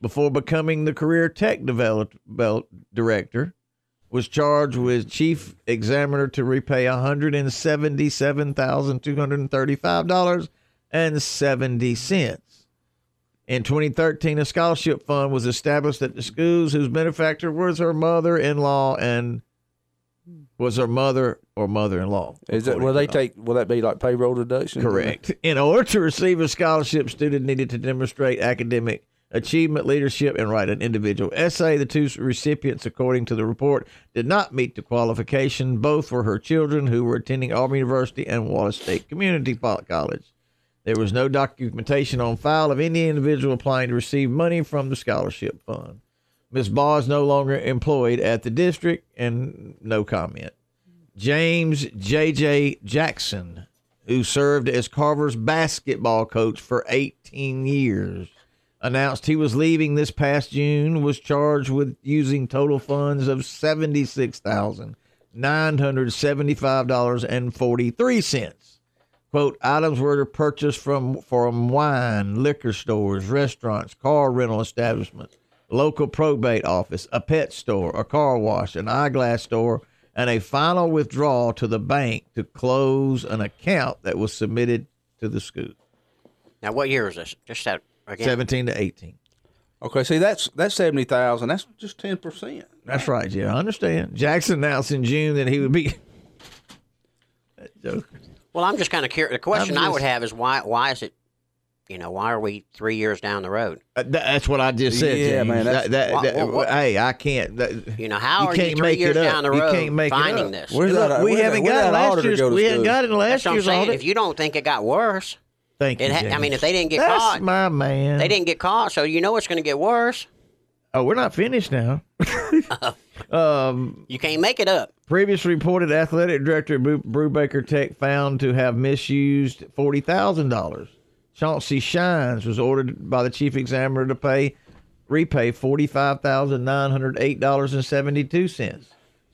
before becoming the career tech develop, develop, director was charged with chief examiner to repay $177,235.70. In 2013, a scholarship fund was established at the schools whose benefactor was her mother-in-law and was her mother or mother-in-law. Is that will they take? Will that be like payroll deduction? Correct. In order to receive a scholarship, student needed to demonstrate academic achievement, leadership, and write an individual essay. The two recipients, according to the report, did not meet the qualification. Both were her children who were attending Auburn University and Wallace State Community College. There was no documentation on file of any individual applying to receive money from the scholarship fund. Ms. Baugh is no longer employed at the district and no comment. James J.J. Jackson, who served as Carver's basketball coach for 18 years, announced he was leaving this past June, was charged with using total funds of $76,975.43. Quote, items were purchased from, from wine, liquor stores, restaurants, car rental establishments, local probate office, a pet store, a car wash, an eyeglass store, and a final withdrawal to the bank to close an account that was submitted to the school. Now, what year was this? Just that again. 17 to 18. Okay, see that's that's seventy thousand. That's just ten percent. That's right, yeah. I understand. Jackson announced in June that he would be. Well, I'm just kind of curious. The question I'm I would have is why? Why is it You know, why are we three years down the road? Uh, tha- that's what I just said. Yeah, James. man, That- that- What- that- what- what- hey, I can't. that- You know, how you are can't you three make years down the road You can't make it finding up. this? Look, that- we haven't got that last auditor year's. go to We hadn't got it in last That's year's audit. If you don't think it got worse, Thank you. it ha- I mean, if they didn't get That's caught, my man. they didn't get caught, so you know it's going to get worse. Oh, we're not finished now. um, You can't make it up. Previously reported athletic director at Brewbaker Tech found to have misused forty thousand dollars. Chauncey Shines was ordered by the chief examiner to pay repay forty five thousand nine hundred eight dollars and seventy two cents.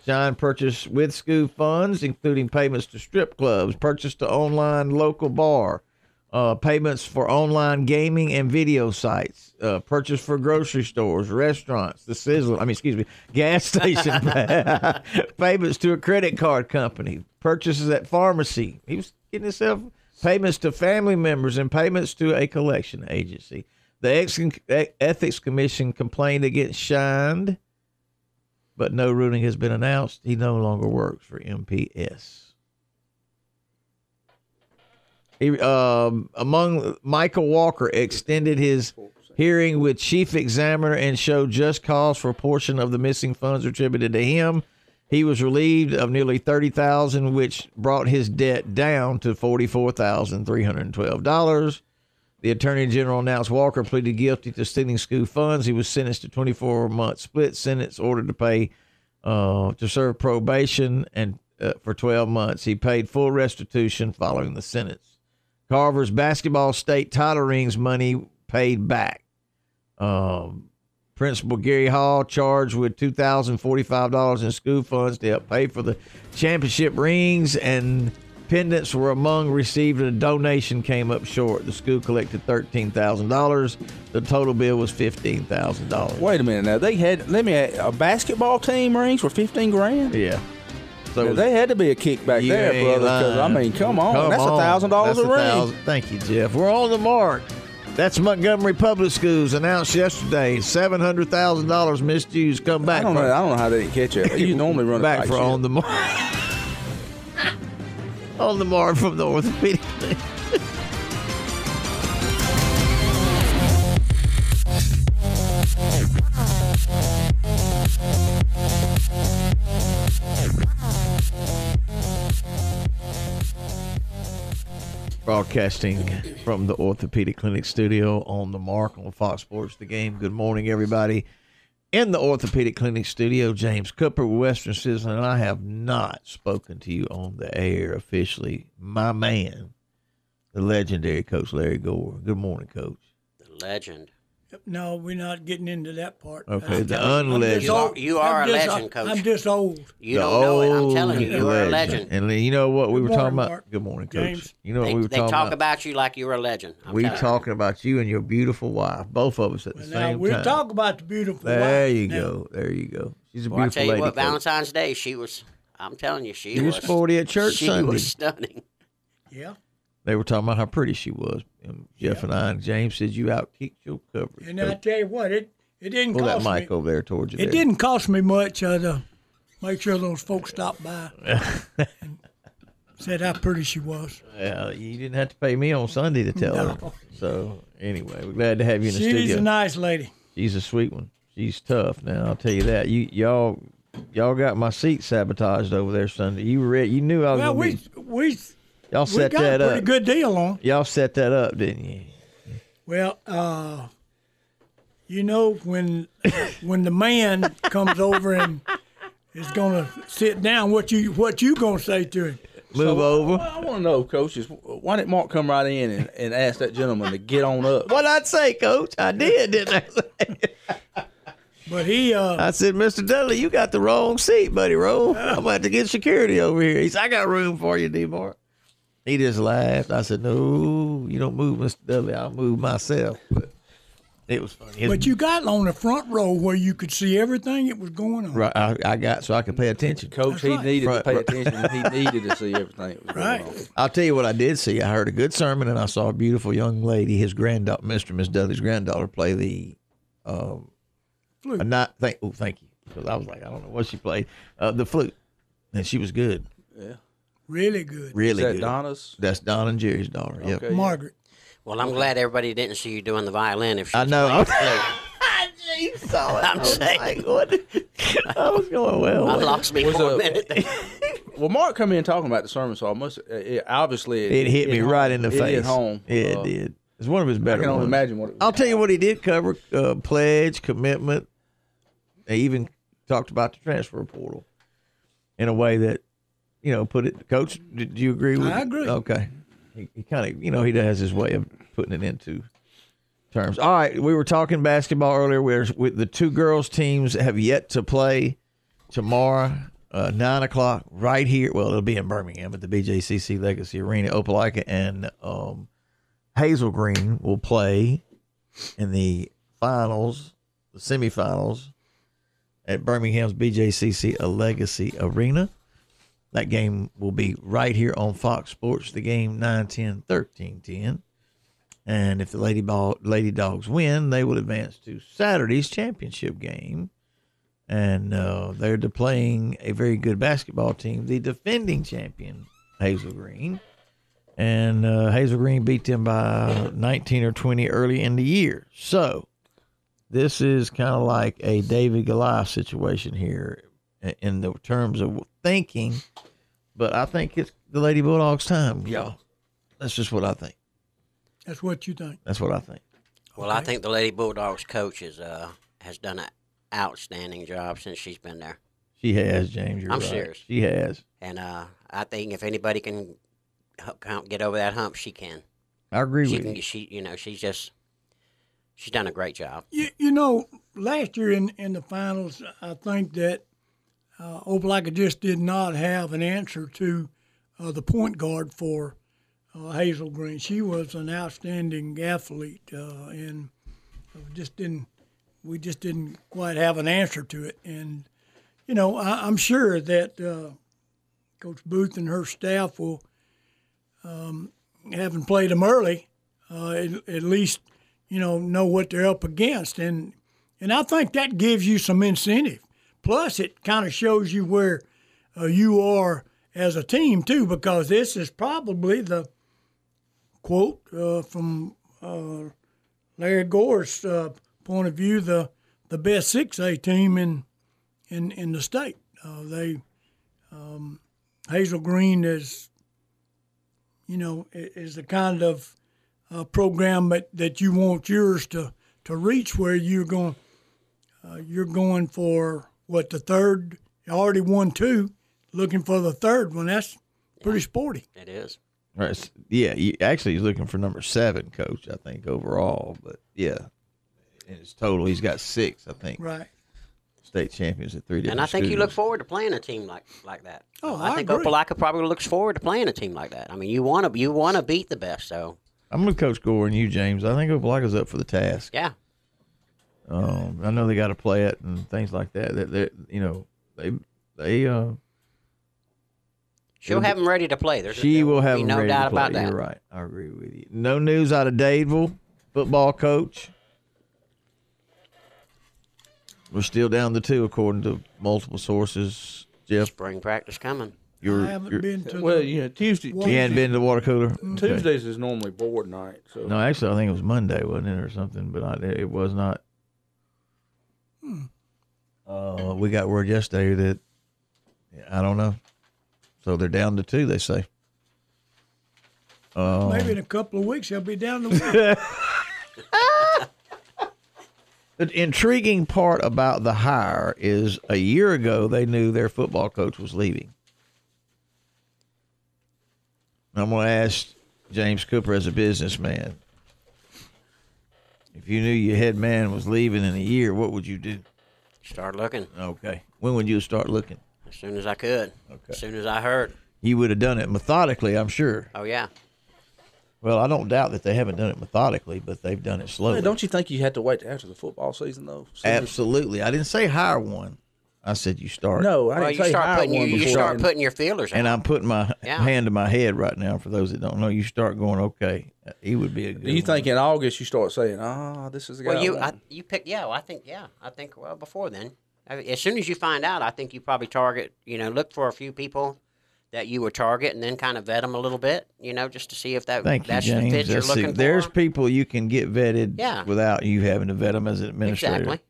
Shine purchased with school funds, including payments to strip clubs, purchased to online local bar, uh, payments for online gaming and video sites, uh, purchase for grocery stores, restaurants, the sizzle, I mean, excuse me, gas station, payments to a credit card company, purchases at pharmacy. He was getting himself payments to family members and payments to a collection agency. The Ethics Commission complained against Shined, but no ruling has been announced. He no longer works for MPS. He, um, among Michael Walker extended his hearing with chief examiner and showed just cause for a portion of the missing funds attributed to him. He was relieved of nearly thirty thousand, which brought his debt down to forty-four thousand three hundred twelve dollars. The attorney general announced Walker pleaded guilty to stealing school funds. He was sentenced to 24 month split sentence, ordered to pay uh, to serve probation and uh, for 12 months. He paid full restitution following the sentence. Carver's basketball state title rings money paid back. Um, Principal Gary Hall charged with two thousand forty-five dollars in school funds to help pay for the championship rings and pendants were among received and a donation came up short. The school collected thirteen thousand dollars. The total bill was fifteen thousand dollars. Wait a minute now. They had let me a basketball team rings for fifteen grand. Yeah. So they had to be a kickback You there, brother. brother. 'cause, I mean, come on, Come that's a thousand dollars a ring. thousand- Thank you, Jeff. We're on the mark. That's Montgomery Public Schools announced yesterday. Seven hundred thousand dollars misused. Come back. I don't know. I don't know how they didn't catch it. You normally run back for on the mark. on the mark from the orthopedic. Broadcasting from the Orthopedic Clinic studio on the mark on Fox Sports The Game. Good morning, everybody. In the Orthopedic Clinic studio, James Cooper Western Sizzlin, and I have not spoken to you on the air officially. My man, the legendary Coach Larry Gore. Good morning, Coach. The legend. No, we're not getting into that part. Okay, the I'm unlegend. You are- you are I'm a just- legend, Coach. I'm just old. You The don't know it. I'm telling you, you are a legend. And you know what we Good were talking about? Mark. Good morning, Coach. James. You know what They, we were they talking talk about? about you like you're a legend. I'm we telling you. talking about you and your beautiful wife, both of us at the Now same we'll time. talk about the beautiful. there wife you now. go. There you go. She's a Well, I beautiful tell you lady. what, Coach. Valentine's Day, she was. I'm telling you, she You was was 40 at church she Sunday. was stunning. Yeah, They were talking about how pretty she was. And Jeff and I and James said you out kicked your coverage. and I tell you what, it it didn't Pull that cost mic me. over there towards you. It there. didn't cost me much uh, to make sure those folks stopped by and said how pretty she was. Well, you didn't have to pay me on Sunday to tell her. So anyway, we're glad to have you in the She's studio. She's a nice lady. She's a sweet one. She's tough. Now I'll tell you that. You y'all y'all got my seat sabotaged over there Sunday. You ready. You knew I was. Well, we be, we y'all set we set got that a pretty up. good deal on. Y'all set that up, didn't you? Well, uh, you know when when the man comes over and is gonna sit down, what you what you gonna say to him? Move over. I want to know, coaches, why didn't Mark come right in and, and ask that gentleman to get on up? What I'd say, Coach? I did, didn't I? But he, uh, I said, Mr. Dudley, you got the wrong seat, buddy. Roll. I'm about to get security over here. He said, I got room for you, D. Mark. He just laughed. I said, No, you don't move, Mr. Dudley. I'll move myself. But it was funny. His- but you got on the front row where you could see everything that was going on. right, I, I got so I could pay attention. Coach, he right. needed Right, to pay right. attention. He needed to see everything that was Right. going on. I'll tell you what I did see. I heard a good sermon, and I saw a beautiful young lady, his granddaughter, Mr. and Miss Dudley's granddaughter, play the. Um, Flute. a not thank. Oh, thank you. Because I was like, I don't know what she played. Uh, the flute, and she was good. Really good. Really Is that good. Donna's? That's Don and Jerry's daughter. Yep. Okay. Margaret. Well, I'm glad everybody didn't see you doing the violin. If I know. playing flute. you saw it. I'm I was saying. like, what? I was going well. I lost me Was for a a- minute. there. Well, Mark come in talking about the sermon, so I must. uh, It, obviously, It hit me home. right in the it face. hit home. Yeah, it Uh, did. It's one of his better I can only ones. imagine what it was I'll tell you what he did cover: uh, pledge, commitment. They even talked about the transfer portal in a way that, you know, put it. Coach, did you agree with? I agree. Okay. He, he kind of, you know, he has his way of putting it into terms. All right, we were talking basketball earlier. Where with the two girls teams have yet to play tomorrow, uh, nine o'clock, right here. Well, it'll be in Birmingham at the BJCC Legacy Arena. Opelika and um, Hazel Green will play in the finals, the semifinals at Birmingham's BJCC Legacy Arena. That game will be right here on Fox Sports. The game 9 10 13 10. And if the Lady, Ball, Lady Dogs win, they will advance to Saturday's championship game. And uh, they're playing a very good basketball team, the defending champion, Hazel Green. And uh, Hazel Green beat them by 19 or 20 early in the year. So this is kind of like a David Goliath situation here in the terms of thinking. But I think it's the Lady Bulldogs' time, y'all. That's just what I think. That's what you think. That's what I think. Well, I think the Lady Bulldogs coach is, uh, has done an outstanding job since she's been there. She has, James. You're I'm right. serious. She has. And uh, I think if anybody can get over that hump, she can. I agree she with can, you. She, you know, she's just she's done a great job. You, you know, last year in, in the finals, I think that uh, Opelika just did not have an answer to uh, the point guard for uh, Hazel Green. She was an outstanding athlete, uh, and just didn't we just didn't quite have an answer to it. And you know, I, I'm sure that uh, Coach Booth and her staff will, um, having played them early, uh, at, at least you know know what they're up against, and and I think that gives you some incentive. Plus, it kind of shows you where uh, you are as a team too, because this is probably the quote uh, from uh, Larry Gore's uh, point of view the the best six A team in in in the state. Uh, they um, Hazel Green is you know is the kind of uh, program that, that you want yours to to reach where you're going you're going for what the third you already won two looking for the third one that's pretty sporty It is. Right. Yeah. You, actually, he's looking for number seven, coach, I think, overall. But yeah, in his total, he's got six, I think. right State champions at three different And I think you look forward to playing a team like like that. Oh, I, I think agree. Opelika probably looks forward to playing a team like that. I mean, you want to you want to beat the best, so I'm with Coach Gore and you, James. I think Opelika's up for the task. yeah. Um, I know they got to play it and things like that. That they, you know, they they uh, She'll have them ready to play. There's she will have them no ready doubt to play. about that. You're right. I agree with you. No news out of Dadeville football coach. We're still down to two, according to multiple sources. Jeff, Spring practice coming. you're, I haven't you're been to Well, the, you know, Tuesday. you hadn't been to the water cooler. Okay. Tuesdays is normally board night. So No, actually, I think it was Monday, wasn't it, or something? But I, it was not. Uh, we got word yesterday that I don't know. So they're down to two. They say. Uh, maybe in a couple of weeks they'll be down to one. The intriguing part about the hire is a year ago they knew their football coach was leaving. I'm going to ask James Cooper as a businessman. If you knew your head man was leaving in a year, what would you do? Start looking Okay. When would you start looking? as soon as I could. Okay. As soon as I heard. You would have done it methodically, I'm sure. Oh yeah. Well, I don't doubt that they haven't done it methodically, but they've done it slowly. Hey, don't you think you had to wait after the football season though? See if- Absolutely. I didn't say hire one. I said you start. No, I Well, didn't you say start putting you, you start then. putting your feelers out. And I'm putting my Yeah. hand to my head right now. For those that don't know, you start going, okay, he would be a good. Do you one. think in August you start saying, "Ah, this is the guy"? well, you I I, you pick yeah. Well, I think yeah. I think well before then. I as soon as you find out, I think you probably target. You know, look for a few people that you would target, and then kind of vet them a little bit, you know, just to see if that Thank you, that's the James. fit you're That's the- looking for. there's people you can get vetted Yeah. without you having to vet them as an administrator. Exactly.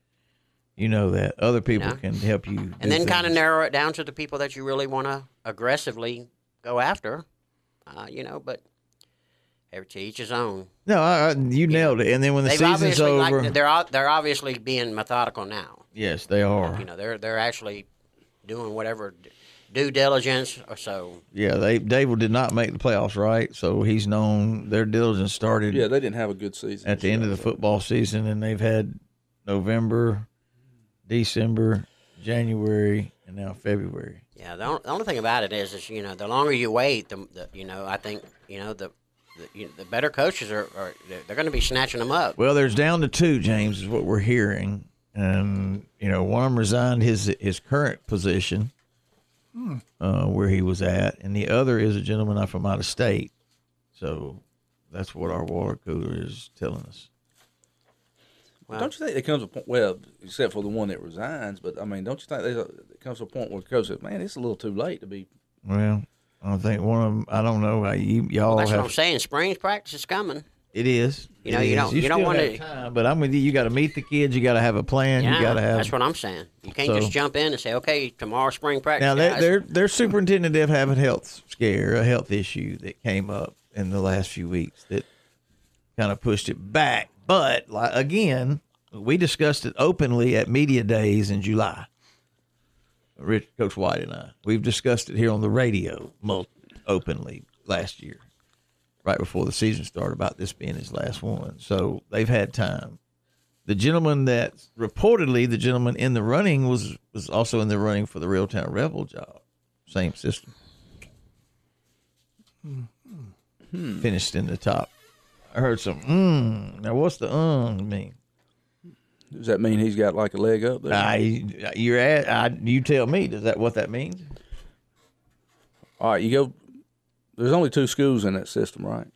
You know that. Other people know? can help you. and then kind of narrow it down to the people that you really want to aggressively go after, uh, you know. But every to each his own. No, I, I, you nailed it. And then when the They've season's over, like, they're they're obviously being methodical now. yes, they are. You know, they're they're actually doing whatever due diligence or so. Yeah, they Dadeville did not make the playoffs, right? So he's known their diligence started. Yeah, they didn't have a good season. at the end of the football season, and they've had November, December, January, and now February. Yeah, the, on- the only thing about it is, is you know, the longer you wait, the, the you know, I think you know the the, you the better coaches are, are they're, they're going to be snatching them up. Well, there's down to two, James, is what we're hearing, and you know, one of them resigned his his current position Hmm. uh, where he was at, and the other is a gentleman from out of state. So that's what our water cooler is telling us. Don't you think there comes a point? Well, except for the one that resigns, but I mean, don't you think there's there comes a point where the coach says, "Man, it's a little too late to be." Well, I think one of them. I don't know. how You y'all Well, that's have what I'm saying. Spring's practice is coming. It is. You know, It you don't- you don't wanna- time, but I'm with you. You got to meet the kids. You got to have a plan. yeah, you got to have. that's what I'm saying. You can't So- just jump in and say, "Okay, tomorrow spring practice." Now, their guys." their their superintendent did have a health scare, a health issue that came up in the last few weeks that kind of pushed it back. But like, again, we discussed it openly at media days in July. Rich, Coach White and I, we've discussed it here on the radio openly last year, right before the season started, about this being his last one. So they've had time. The gentleman that reportedly the gentleman in the running was was also in the running for the Reeltown Rebel job, same system. Hmm. Finished in the top. I heard some. Mm. Now what's the um mean? Does that mean he's got like a leg up there? I, you're at. I, you tell me. Does that what that means? All right, you go. There's only two schools in that system, right?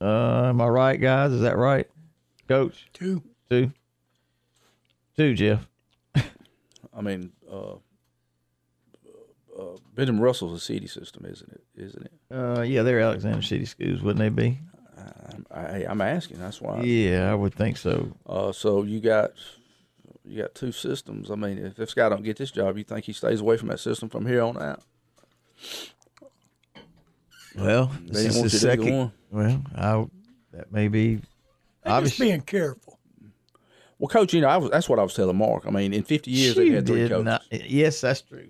Uh, am I right, guys? Is that right, Coach? Two. Two. Two, Jeff. I mean, uh, uh, Benjamin Russell's a city system, isn't it? Isn't it? Uh, yeah, they're Alexander City schools, wouldn't they be? I, I'm asking. That's why. Yeah, I would think so. Uh, so you got you got two systems. I mean, if this guy don't get this job, you think he stays away from that system from here on out? Well, They this is the you to do second. one. Well, I, that may be. They're just being careful. Well, coach, you know, I was, that's what I was telling Mark. I mean, in 50 years, they had three coaches. not- yes, that's true.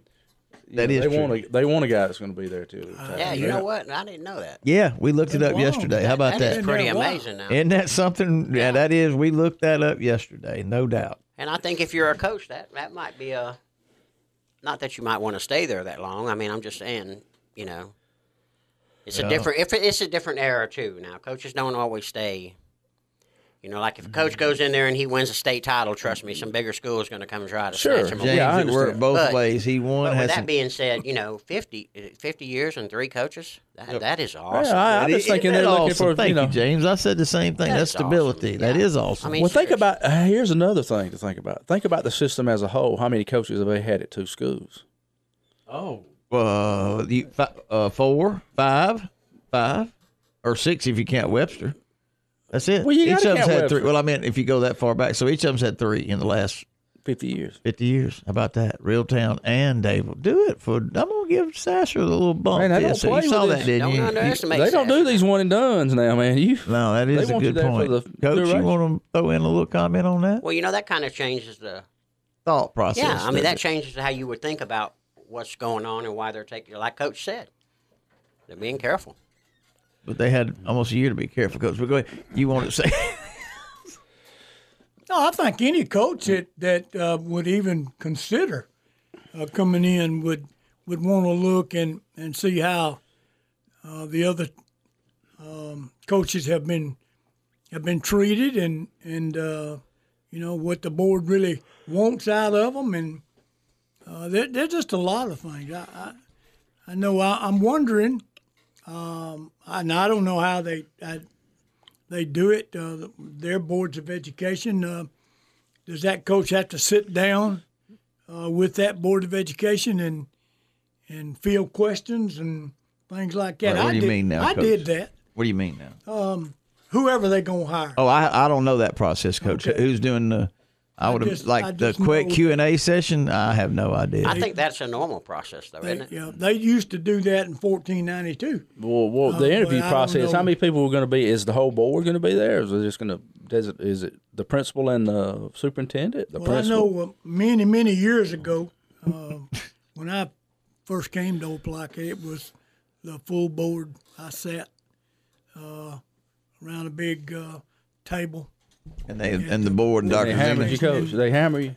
You That know, is they true. Want a, they want a guy that's going to be there too. yeah, you know what? I didn't know that. Yeah, we looked it up Wow. yesterday. How about That that? is pretty amazing now. Isn't that something? Yeah, that is. We looked that up yesterday, no doubt. And I think if you're a coach, that that might be a. Not that you might want to stay there that long. I mean, I'm just saying, you know, it's Yeah. a different. If it- it's a different era too. Now, coaches don't always stay. You know, like if a coach goes in there and he wins a state title, trust me, some bigger school is going to come and try to Sure, snatch him James, away. it worked both But- ways. He won. But has with that some- being said, you know, 50, uh, 50 years and three coaches, that, that is awesome. I- I'm just thinking that they're looking awesome? for, Thank you know- James. I said the same thing. That That's is awesome. stability. That Yeah. is awesome. I mean, well, think about uh, here's another thing to think about. Think about the system as a whole. How many coaches have they had at two schools? Oh, uh, you, fi- uh, four, five, five, or six if you count Webster. That's it. Well, you each of them's had three. Well, I mean, if you go that far back, so each of them's had three in the last 50 years. 50 years. How about that? Reeltown and Dadeville. Do it for. I'm gonna give Sasser a little bump. Man, they there. don't play you saw with that, didn't Don't you? underestimate They don't do these one and dunes now, man. You No, that is They a want good point. the Coach, you want to throw in a little comment on that? Well, you know, that kind of changes the Thought process. Yeah, I mean that it? changes how you would think about what's going on and why they're taking. Like Coach said, they're being careful. But they had almost a year to be careful, Coach. But go ahead. You want to say? No, I think any coach that that uh, would even consider uh, coming in would would want to look and, and see how uh, the other um, coaches have been have been treated and and uh, you know what the board really wants out of them and uh, there, just a lot of things. I I, I know I, I'm wondering, um, and I don't know how they I, they do it. Uh, their boards of education. Uh, does that coach have to sit down uh, with that board of education and and field questions and things like that. What I do you did, mean now, I Coach? did that. What do you mean now? Um, whoever they're gonna hire. Oh, I I don't know that process, Coach. Who's doing the? I would have just- like the quick Q and A session. I have no idea. I think that's a normal process, though, They, isn't it? yeah, they used to do that in 1492. Well, well Uh, the interview but I don't process. How many people are going to be? Is the whole board going to be there? Is it just going to? Is it, is it the principal and the superintendent? The well, I principal. know uh, many, many years ago, uh, when I first came to Opelika, it was the full board. I sat uh, around a big uh, table. And they and the board and Dr. They hammered you, coach. They hammer you.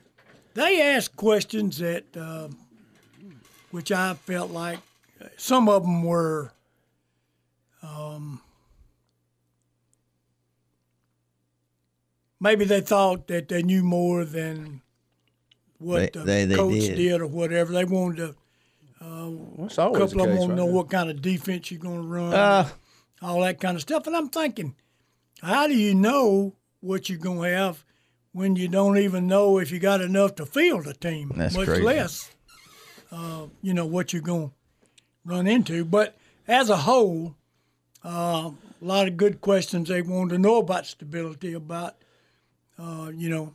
They asked questions that, uh, which I felt like uh, some of them were, um, maybe they thought that they knew more than what They- the they- they coach did. did. or whatever. They wanted to. Uh, It's a couple the of them want to right know there. what kind of defense you're going to run, Uh. all that kind of stuff. And I'm thinking, how do you know what you're going to have when you don't even know if you got enough to field a team, That's much crazy. less, uh, you know, what you're going to run into. But as a whole, uh, a lot of good questions they wanted to know about stability, about, uh, you know,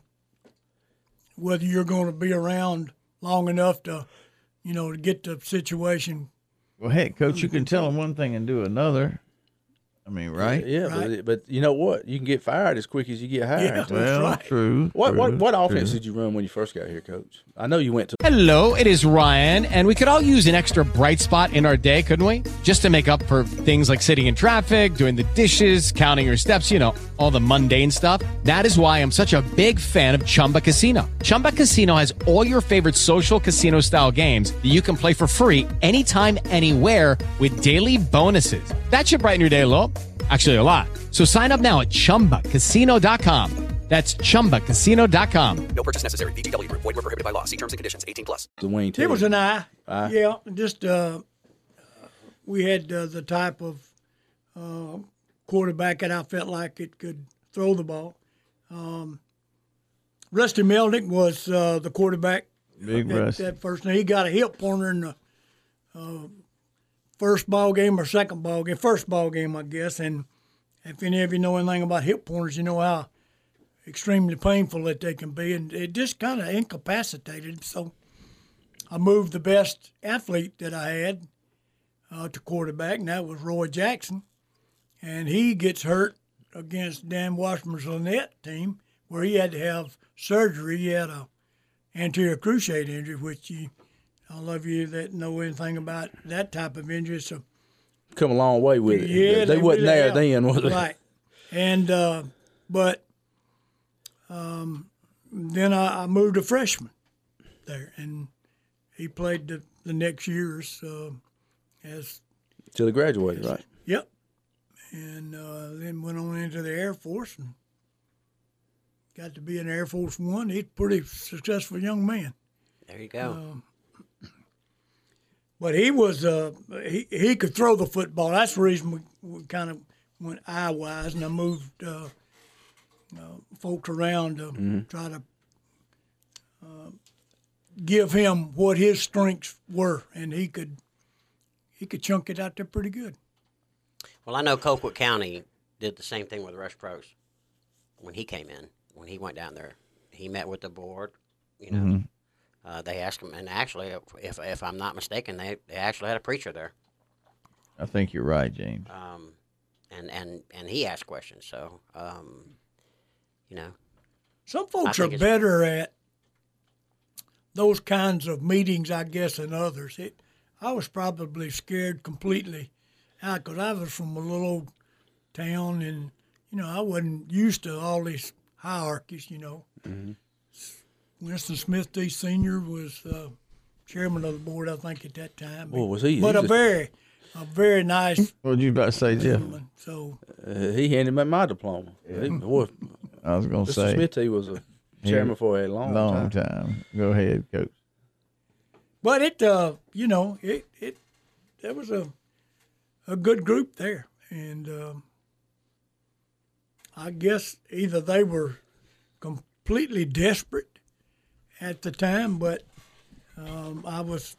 whether you're going to be around long enough to, you know, to get the situation Well, hey, Coach, you can tell them one thing and do another. I mean, right? Yeah, but, but you know what? You can get fired as quick as you get hired. Yeah, that's Well, right. true, What what what offense true. did you run when you first got here, Coach? I know you went to. Hello, it is Ryan, and we could all use an extra bright spot in our day, couldn't we? Just to make up for things like sitting in traffic, doing the dishes, counting your steps, you know, all the mundane stuff. That is why I'm such a big fan of Chumba Casino. Chumba Casino has all your favorite social casino style games that you can play for free anytime, anywhere with daily bonuses. That should brighten your day a little. Actually, a lot. So sign up now at chumbacasino.com. That's chumbacasino.com. No purchase necessary. VGW Group. Void were prohibited by law. See terms and conditions. 18 plus. The Wayne It was an eye. Eye. Yeah, just uh, we had uh, the type of uh, quarterback that I felt like it could throw the ball. Um, Rusty Melnick was uh, the quarterback. Big that, Russ. that first. Now, He got a hip pointer in the uh, first ball game or second ball game, first ball game, I guess. And if any of you know anything about hip pointers, you know how extremely painful that they can be, and it just kind of incapacitated. So I moved the best athlete that I had uh, to quarterback, and that was Roy Jackson. And he gets hurt against Dan Washburn's Lanett team, where he had to have surgery. He had a anterior cruciate injury, which you, all of you that know anything about that type of injury, it's a Come a long way with it. yeah, they, wasn't really there have. then, was it? Right. And uh, but um, then I, I moved a freshman there, and he played the, the next years uh, as Till they graduated, right? yep, and uh, then went on into the Air Force and got to be in Air Force One. He's a pretty successful young man. There you go. Um, but he was uh, he he could throw the football. That's the reason we, we kind of went eye wise, and I moved uh, uh, folks around to Mhm. try to uh, give him what his strengths were, and he could he could chunk it out there pretty good. Well, I know Colquitt County did the same thing with Rush Propst when he came in. When he went down there, he met with the board. You know, Mhm. Uh, they asked him, and actually, if if I'm not mistaken, they, they actually had a preacher there, I think you're right, James. um, and and and he asked questions. So, um, you know, Some folks are better at those kinds of meetings, I guess, than others. It, I was probably scared completely out because I was from a little old town, and you know I wasn't used to all these hierarchies. You know, Winston Smith D. Senior was uh, chairman of the board, I think, at that time. Well, was he? But He a just- very, a very nice. What were you about to say, Jeff? So Uh, he handed me my diploma. He- boy, I was going to say. Smith, he was a chairman for a long, long time. time. Go ahead, Coach. But it, uh, you know, it it there was a a good group there, and um, I guess either they were completely desperate at the time, but um, I was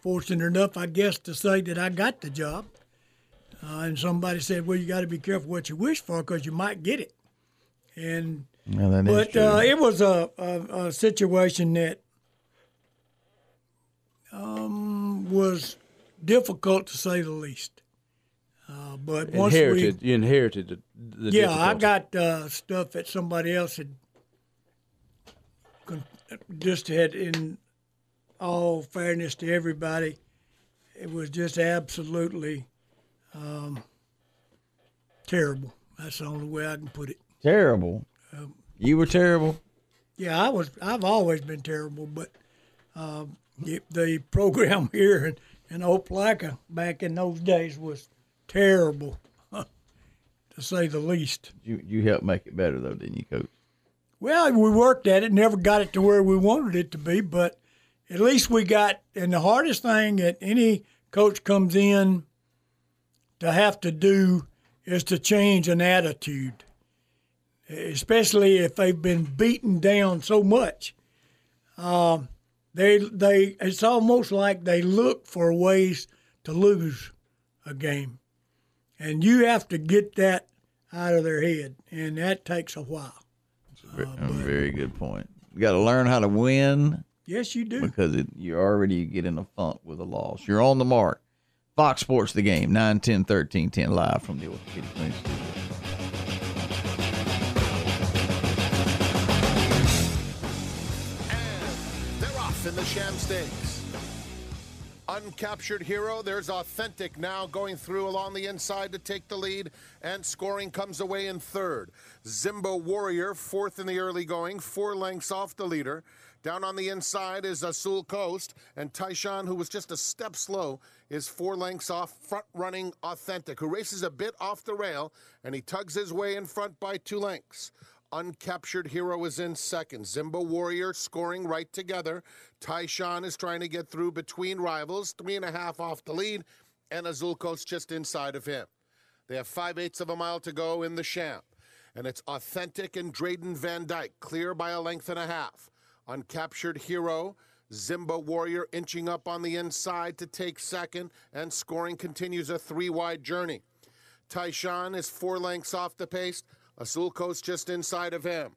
fortunate enough, I guess, to say that I got the job. Uh, and somebody said, "Well, you got to be careful what you wish for because you might get it." And Well, but uh, it was a, a, a situation that um, was difficult to say the least. Uh, but once we, you inherited the, the yeah, I got uh, stuff that somebody else had con- just had. In all fairness to everybody, it was just absolutely um, terrible. That's the only way I can put it. Terrible. Um, You were terrible. Yeah, I was. I've always been terrible, but um, the, the program here in, in Opelika back in those days was terrible, to say the least. You you helped make it better though, didn't you, Coach? Well, we worked at it, never got it to where we wanted it to be, but at least we got. And the hardest thing that any coach comes in to have to do is to change an attitude, especially if they've been beaten down so much. Um, they they it's almost like they look for ways to lose a game, and you have to get that out of their head, and that takes a while. Ve- ah, a very good point. You got to learn how to win Yes, you do. because it, you already get in a funk with a loss. You're on the mark. Fox Sports the game 9 10 13 10 live from the Orthopedic Clinic studio. They're off in the Sham Stakes. Uncaptured hero. There's authentic now going through along the inside to take the lead, and scoring comes away in third. Zimba Warrior, fourth in the early going, four lengths off the leader. Down on the inside is Azul Coast, and Tyshawn, who was just a step slow, is four lengths off, front running Authentic, who races a bit off the rail, and he tugs his way in front by two lengths. Uncaptured Hero is in second. Zimba Warrior scoring right together. Tyshawn is trying to get through between rivals, three and a half off the lead, and Azul Coast just inside of him. They have five eighths of a mile to go in the Champ. And it's Authentic and Drayden Van Dyke, clear by a length and a half. Uncaptured Hero, Zimba Warrior inching up on the inside to take second, and scoring continues a three wide journey. Tyshawn is four lengths off the pace. Azul Coast just inside of him.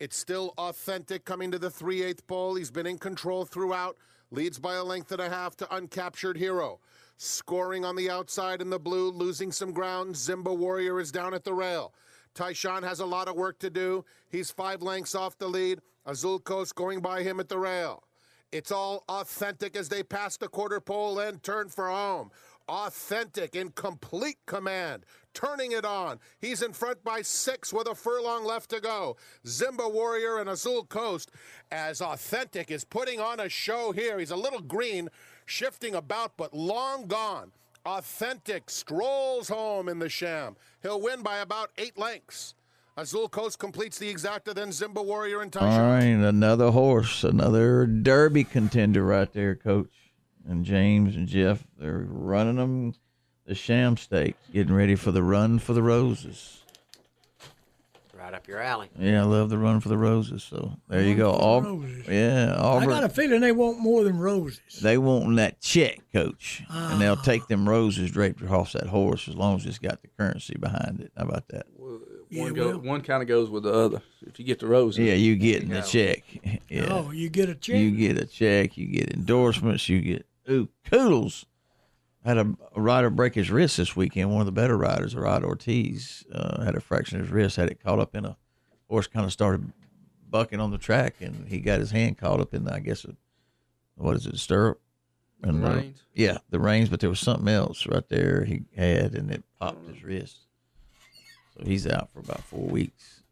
It's still authentic coming to the 3 8th pole. He's been in control throughout. Leads by a length and a half to Uncaptured Hero. Scoring on the outside in the blue, losing some ground. Zimba Warrior is down at the rail. Tyshawn has a lot of work to do. He's five lengths off the lead. Azul Coast going by him at the rail. It's all authentic as they pass the quarter pole and turn for home. Authentic in complete command, turning it on. He's in front by six with a furlong left to go. Zimba Warrior and Azul Coast as Authentic is putting on a show here. He's a little green, shifting about, but long gone. Authentic strolls home in the sham. He'll win by about eight lengths. Azul Coast completes the exacta, then Zimba Warrior and All Tyshawn. right, another horse, another Derby contender right there, Coach. And James and Jeff, they're running them the sham stakes, getting ready for the run for the roses. Right up your alley. Yeah, I love the run for the roses. So there you go. for Aub- roses. yeah, all I got a feeling they want more than roses. They want that check, Coach, and they'll Ah. take them roses draped across that horse as long as it's got the currency behind it. How about that? Yeah, one, go, well- one kind of goes with the other. If you get the roses, Yeah, you getting you the check. Yeah. Oh, you get a check. You get a check. You get endorsements. You get ooh koodles. Had a, a rider break his wrist this weekend. One of the better riders, Rod Ortiz, uh, had a fraction of his wrist. Had it caught up in a horse. Kind of started bucking on the track, and he got his hand caught up in, I guess, a, what is it, stirrup? And The uh, reins? yeah, the reins. But there was something else right there he had, and it popped his wrist. So he's out for about four weeks.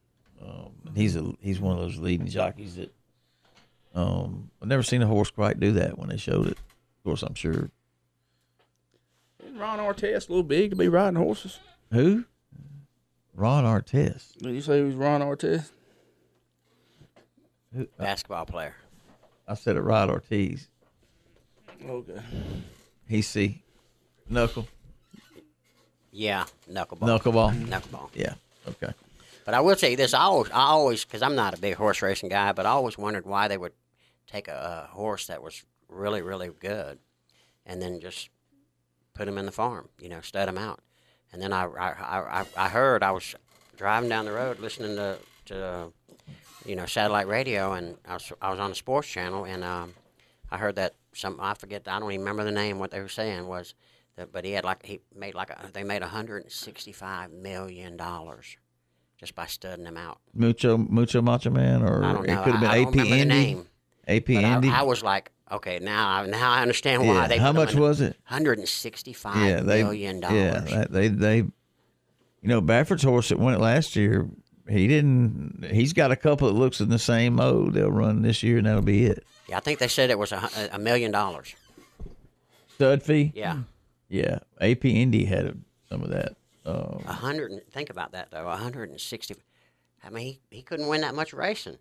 Um, and he's a he's one of those leading jockeys that um, I've never seen a horse quite do that when they showed it. Of course, I'm sure. Isn't Ron Artest a little big to be riding horses? Who? Ron Artest. Did you say he was Ron Artest? Who? Uh, Basketball player. I said it. Rod Ortiz. Okay. He see knuckle Yeah, knuckleball. knuckleball. Knuckleball. Yeah. Okay. But I will tell you this: I always, I always, because I'm not a big horse racing guy, but I always wondered why they would take a, a horse that was really, really good and then just put them in the farm. You know, stud them out. And then I I, I, I- heard I was driving down the road listening to to uh, you know satellite radio, and I was I was on the sports channel, and um, I heard that some I forget I don't even remember the name. What they were saying was that, but he had like he made like a, they made 165 million dollars just by studying them out. Mucho Mucho Macho Man, or I don't know. it could have been I, I don't AP the name. AP Indy. I, I was like, okay, now I now I understand why Yeah. they. How much was it? 165 yeah, they, million dollars. Yeah, they they, you know, Baffert's horse that won it last year. He didn't. He's got a couple that looks in the same mode. They'll run this year, and that'll be it. Yeah, I think they said it was a, a million dollars. Stud fee. Yeah. Yeah, AP Indy had some of that. Um, A hundred. Think about that though. A hundred and sixty. I mean, he, he couldn't win that much racing.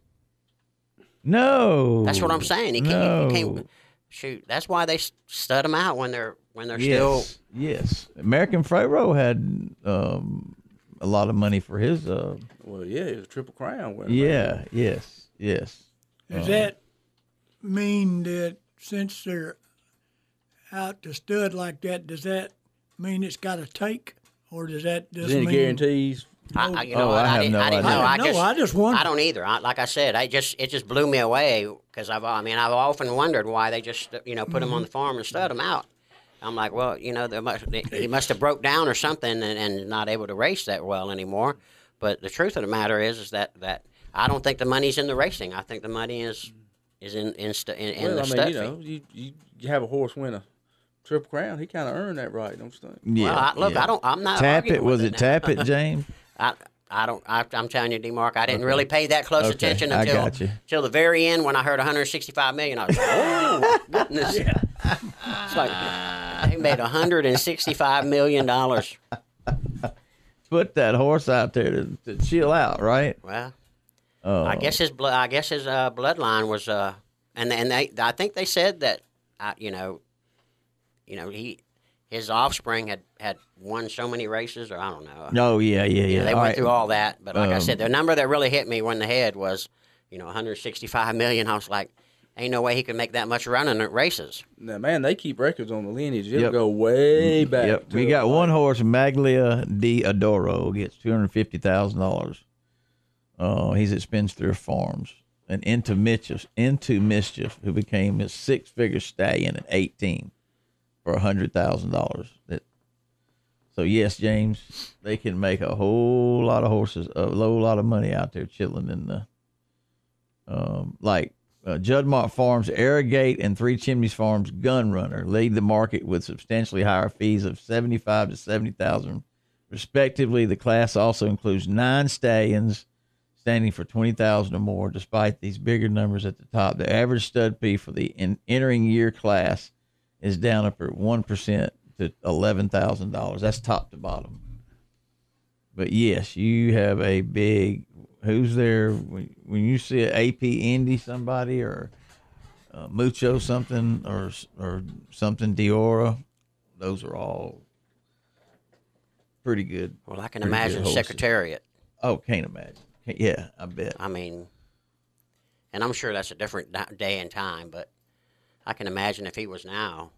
No, That's what I'm saying. He no. can't. He can't shoot. That's why they stud them out when they're when they're still. yes, yes. American Pharoah had um, a lot of money for his. Uh, Well, yeah, it was a Triple Crown. winner, yeah, man. yes, yes. Does Um, that mean that since they're out to stud like that, does that mean it's got to take, or does that just Is any mean guarantees? I, I, you know, Oh, what, I have didn't, no I didn't idea. know. I No, just, I just wonder. I don't either. I, like I said, I just it just blew me away because I've I mean I've often wondered why they just you know put them Mm-hmm. on the farm and stud them out. I'm like, well, you know, there must, he must have broke down or something and, and not able to race that well anymore. But the truth of the matter is, is that, that I don't think the money's in the racing. I think the money is is in in, stu- in, in well, the I mean, stud you know, you, you, you have a horse winner. Triple Crown. He kind of earned that right, don't you think? Yeah, Well, I, look, yeah. I don't. I'm not Tap it. Was with it tap it, James? I, I don't. I, I'm telling you, D-Mark, I didn't Okay. really pay that close Okay, attention until until the very end when I heard 165 million. I was like, oh goodness! It's like they made 165 million dollars. Put that horse out there to, to chill out, right? Well, Oh, I guess his blood. I guess his uh, bloodline was. Uh, and and they. I think they said that. Uh, you know. You know he. His offspring had, had won so many races, or I don't know. Oh yeah, yeah, You yeah. know, they All went right. through all that, but like I Um, said, the number that really hit me when the head was, you know, 165 million. I was like, ain't no way he could make that much running at races. Now, man, they keep records on the lineage. It'll Yep. go way back. Yep. We got one horse, Maglia di Adoro, gets two hundred fifty thousand dollars. Uh, he's at Spendthrift Farms. And into mischief, into mischief, who became a six-figure stallion at eighteen for a hundred thousand dollars. That. So yes, James, they can make a whole lot of horses, a whole lot of money out there chilling in the, um, like uh, Juddmont Farms, Arrogate, and Three Chimneys Farms Gun Runner lead the market with substantially higher fees of seventy-five to seventy thousand, respectively. The class also includes nine stallions standing for twenty thousand or more. Despite these bigger numbers at the top, the average stud fee for the in, entering year class is down up at one percent to eleven thousand dollars. That's top to bottom. But yes, you have a big. Who's there when, when you see an AP Indy somebody or uh, Mucho something or or something Diora? Those are all pretty good. Well, I can imagine. Secretariat. Oh, can't imagine. Yeah, I bet. I mean, and I'm sure that's a different day and time, but I can imagine if he was now.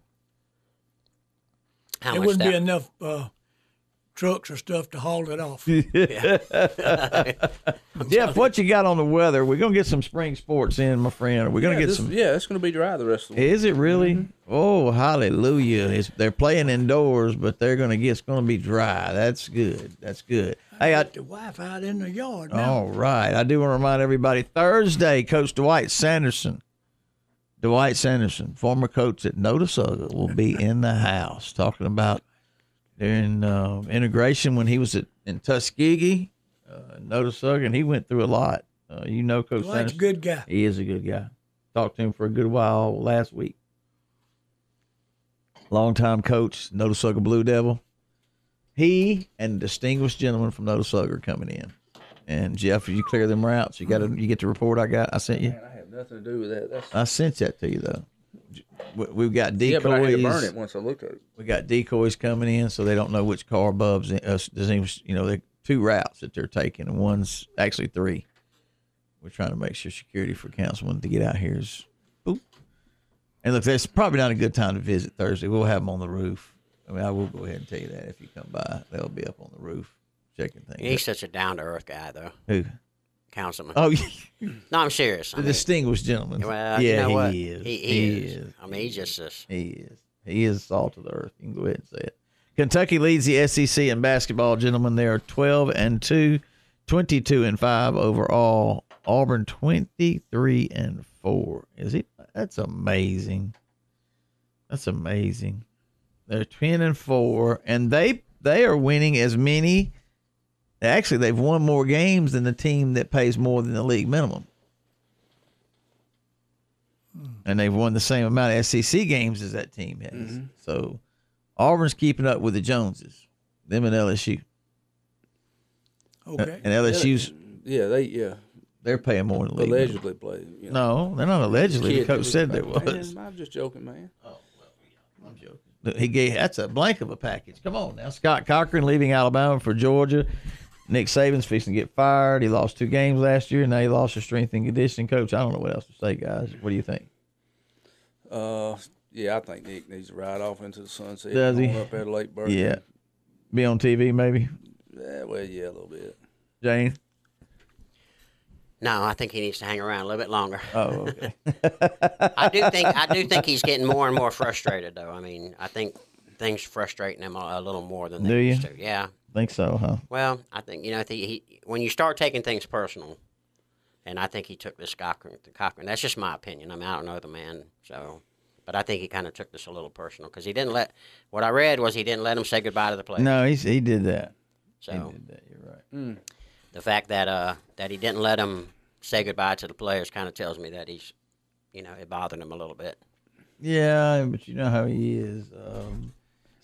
How there much wouldn't that, be enough uh, trucks or stuff to haul it off. Jeff, what you got on the weather? We're gonna get some spring sports in, my friend. We're gonna yeah, get this- some. Yeah, it's going to be dry the rest of the week. Is it really? Oh, hallelujah! It's, they're playing indoors, but they're gonna get. It's gonna be dry. That's good. That's good. Hey, I, got the wife out in the yard now. all right. I do want to remind everybody. Thursday, Coach Dwight Sanderson, Dwight Sanderson, former coach at Notasulga, will be in the house talking about during uh, integration when he was at in Tuskegee, uh, Notasulga, and he went through a lot. Uh, you know, Coach Dwight's Sanderson. a good guy. He is a good guy. Talked to him for a good while last week. Longtime coach, Notasulga Blue Devil. He and distinguished gentleman from Notasulga are coming in. And Jeff, you clear them routes. You got to you get the report I got. I sent you. I have nothing to do with that. That's I sent that to you though. We- We've got decoys. yeah, but I had to burn it once I looked at it. We got decoys coming in, so they don't know which car Bub's uh, in. Us, does you know, they're two routes that they're taking, and one's actually three. We're trying to make sure security for councilman to get out here is boop. And look, that's probably not a good time to visit Thursday. We'll have them on the roof. I mean, I will go ahead and tell you that if you come by, they'll be up on the roof checking things. He's such a down to earth guy, though. Who? Councilman. Oh, no, I'm serious. the distinguished gentleman. Well, yeah, you know he what? is. He, he is. I mean, he's just this. He is. He is salt of the earth. You can go ahead and say it. Kentucky leads the SEC in basketball, gentlemen. They are 12 and 2, 22 and 5 overall. Auburn 23 and 4. Is it? That's amazing. That's amazing. They're 10 and 4 and they they are winning as many Actually, they've won more games than the team that pays more than the league minimum. And they've won the same amount of SEC games as that team has. Mm-hmm. So Auburn's keeping up with the Joneses, them and LSU. Okay. And LSU's Yeah, they yeah. they're paying more than the league. minimum. Allegedly play. You know. No, they're not allegedly. The Kid- coach said there Man, was. I'm just joking, man. Oh, well, I'm joking. He gave that's a blank of a package. Come on now, Scott Cochran leaving Alabama for Georgia. Nick Saban's fixing to get fired. He lost two games last year, and now he lost his strength and conditioning coach. I don't know what else to say, guys. What do you think? Uh, yeah, I think Nick needs to ride off into the sunset. Does he? Up at Lake Burton. Yeah, be on TV maybe. Yeah, well, yeah, a little bit. Jane. No, I think he needs to hang around a little bit longer. Oh, okay. I do think I do think he's getting more and more frustrated, though. I mean, I think things frustrating him a, a little more than they Do you? used to. Yeah. Think so, huh? Well, I think you know he, he when you start taking things personal, and I think he took this Cochran. To Cochran. That's just my opinion. I mean, I don't know the man, so, but I think he kind of took this a little personal because he didn't let. What I read was he didn't let him say goodbye to the players. No, he's, he did that. So He did that. You're right. the fact that uh that he didn't let him say goodbye to the players kind of tells me that he's, you know, it bothered him a little bit. Yeah, but you know how he is. Um,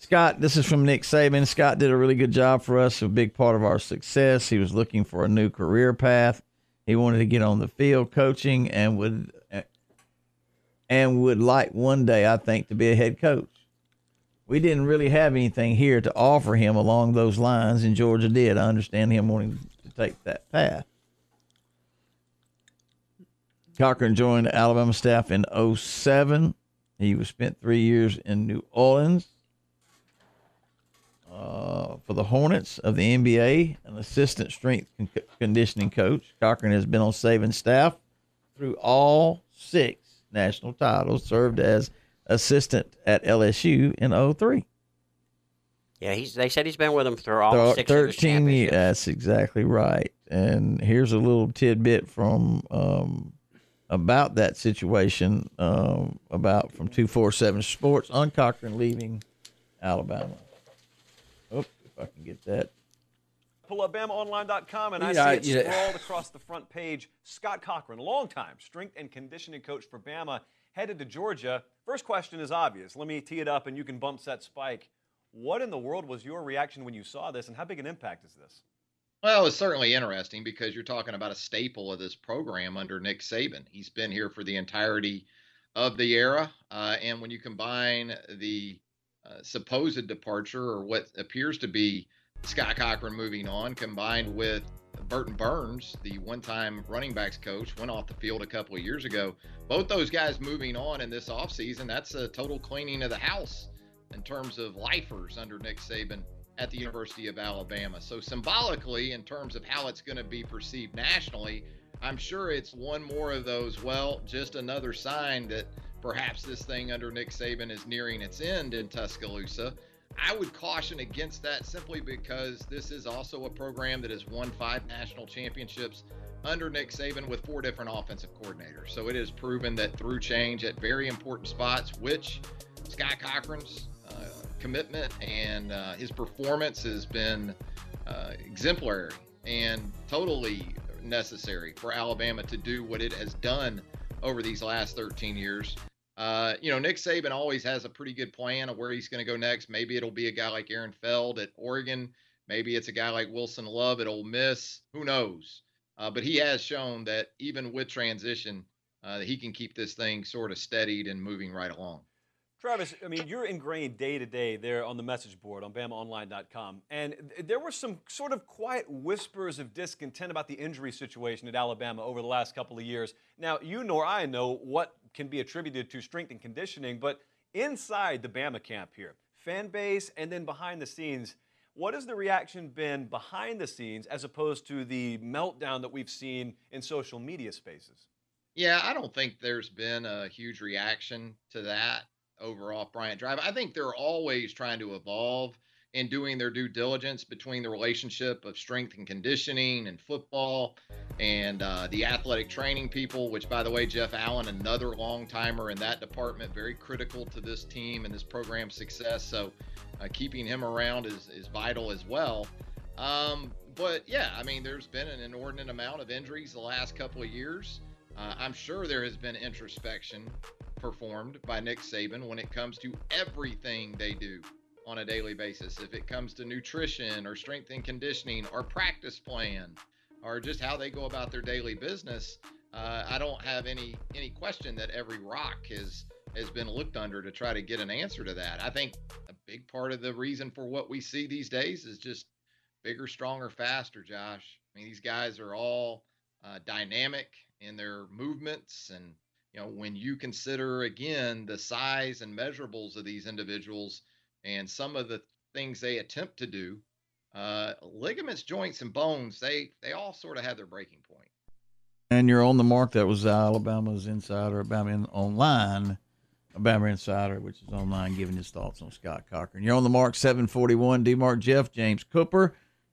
Scott, this is from Nick Saban. Scott did a really good job for us, a big part of our success. He was looking for a new career path. He wanted to get on the field coaching and would and would like one day, I think, to be a head coach. We didn't really have anything here to offer him along those lines, and Georgia did. I understand him wanting to take that path. Cochran joined Alabama staff in 07. He was spent three years in New Orleans uh, for the Hornets of the NBA, an assistant strength con- conditioning coach. Cochran has been on Saban's staff through all six national titles, served as assistant at LSU in 03. Yeah, he's. They said he's been with them through all six 13 years. That's exactly right. And here's a little tidbit from um, about that situation um, about from 247 Sports on Cochran leaving Alabama. If I can get that. Pull up BamaOnline.com and I Yeah, see it yeah. scrawled across the front page. Scott Cochran, longtime strength and conditioning coach for Bama, headed to Georgia. First question is obvious. Let me tee it up and you can bump set spike. What in the world was your reaction when you saw this, and how big an impact is this? Well, it's certainly interesting because you're talking about a staple of this program under Nick Saban. He's been here for the entirety of the era. Uh, and when you combine the uh, supposed departure or what appears to be Scott Cochran moving on, combined with Burton Burns, the one time running backs coach, went off the field a couple of years ago. Both those guys moving on in this offseason, that's a total cleaning of the house in terms of lifers under Nick Saban at the University of Alabama. So symbolically, in terms of how it's going to be perceived nationally, I'm sure it's one more of those, well, just another sign that perhaps this thing under Nick Saban is nearing its end in Tuscaloosa. I would caution against that simply because this is also a program that has won five national championships under Nick Saban with four different offensive coordinators. So it has proven that through change at very important spots, which Scott Cochran's uh, commitment and uh, his performance has been uh, exemplary and totally necessary for Alabama to do what it has done over these last 13 years. Uh, you know, Nick Saban always has a pretty good plan of where he's going to go next. Maybe it'll be a guy like Aaron Feld at Oregon. Maybe it's a guy like Wilson Love at Ole Miss. Who knows? Uh, but he has shown that even with transition, uh, he can keep this thing sort of steadied and moving right along. Travis, I mean, you're ingrained day to day there on the message board on BamaOnline.com. And th- there were some sort of quiet whispers of discontent about the injury situation at Alabama over the last couple of years. Now, you nor I know what can be attributed to strength and conditioning, but inside the Bama camp here, fan base, and then behind the scenes, what has the reaction been behind the scenes as opposed to the meltdown that we've seen in social media spaces? Yeah, I don't think there's been a huge reaction to that over off Bryant Drive. I think they're always trying to evolve and doing their due diligence between the relationship of strength and conditioning and football and uh, the athletic training people, which, by the way, Jeff Allen, another long timer in that department, very critical to this team and this program's success. So uh, keeping him around is, is vital as well. Um, but yeah, I mean, there's been an inordinate amount of injuries the last couple of years. Uh, I'm sure there has been introspection performed by Nick Saban when it comes to everything they do on a daily basis. If it comes to nutrition or strength and conditioning or practice plan or just how they go about their daily business, uh, I don't have any any question that every rock has has been looked under to try to get an answer to that. I think a big part of the reason for what we see these days is just bigger, stronger, faster. Josh, I mean these guys are all uh, dynamic in their movements and you know when you consider again the size and measurables of these individuals and some of the things they attempt to do, uh, ligaments, joints, and bones, they they all sort of have their breaking point. And you're on the mark. That was Alabama's insider, Alabama in, online, Alabama insider, which is online, giving his thoughts on Scott Cochran. You're on the mark. 741. D. Mark Jeff James Cooper.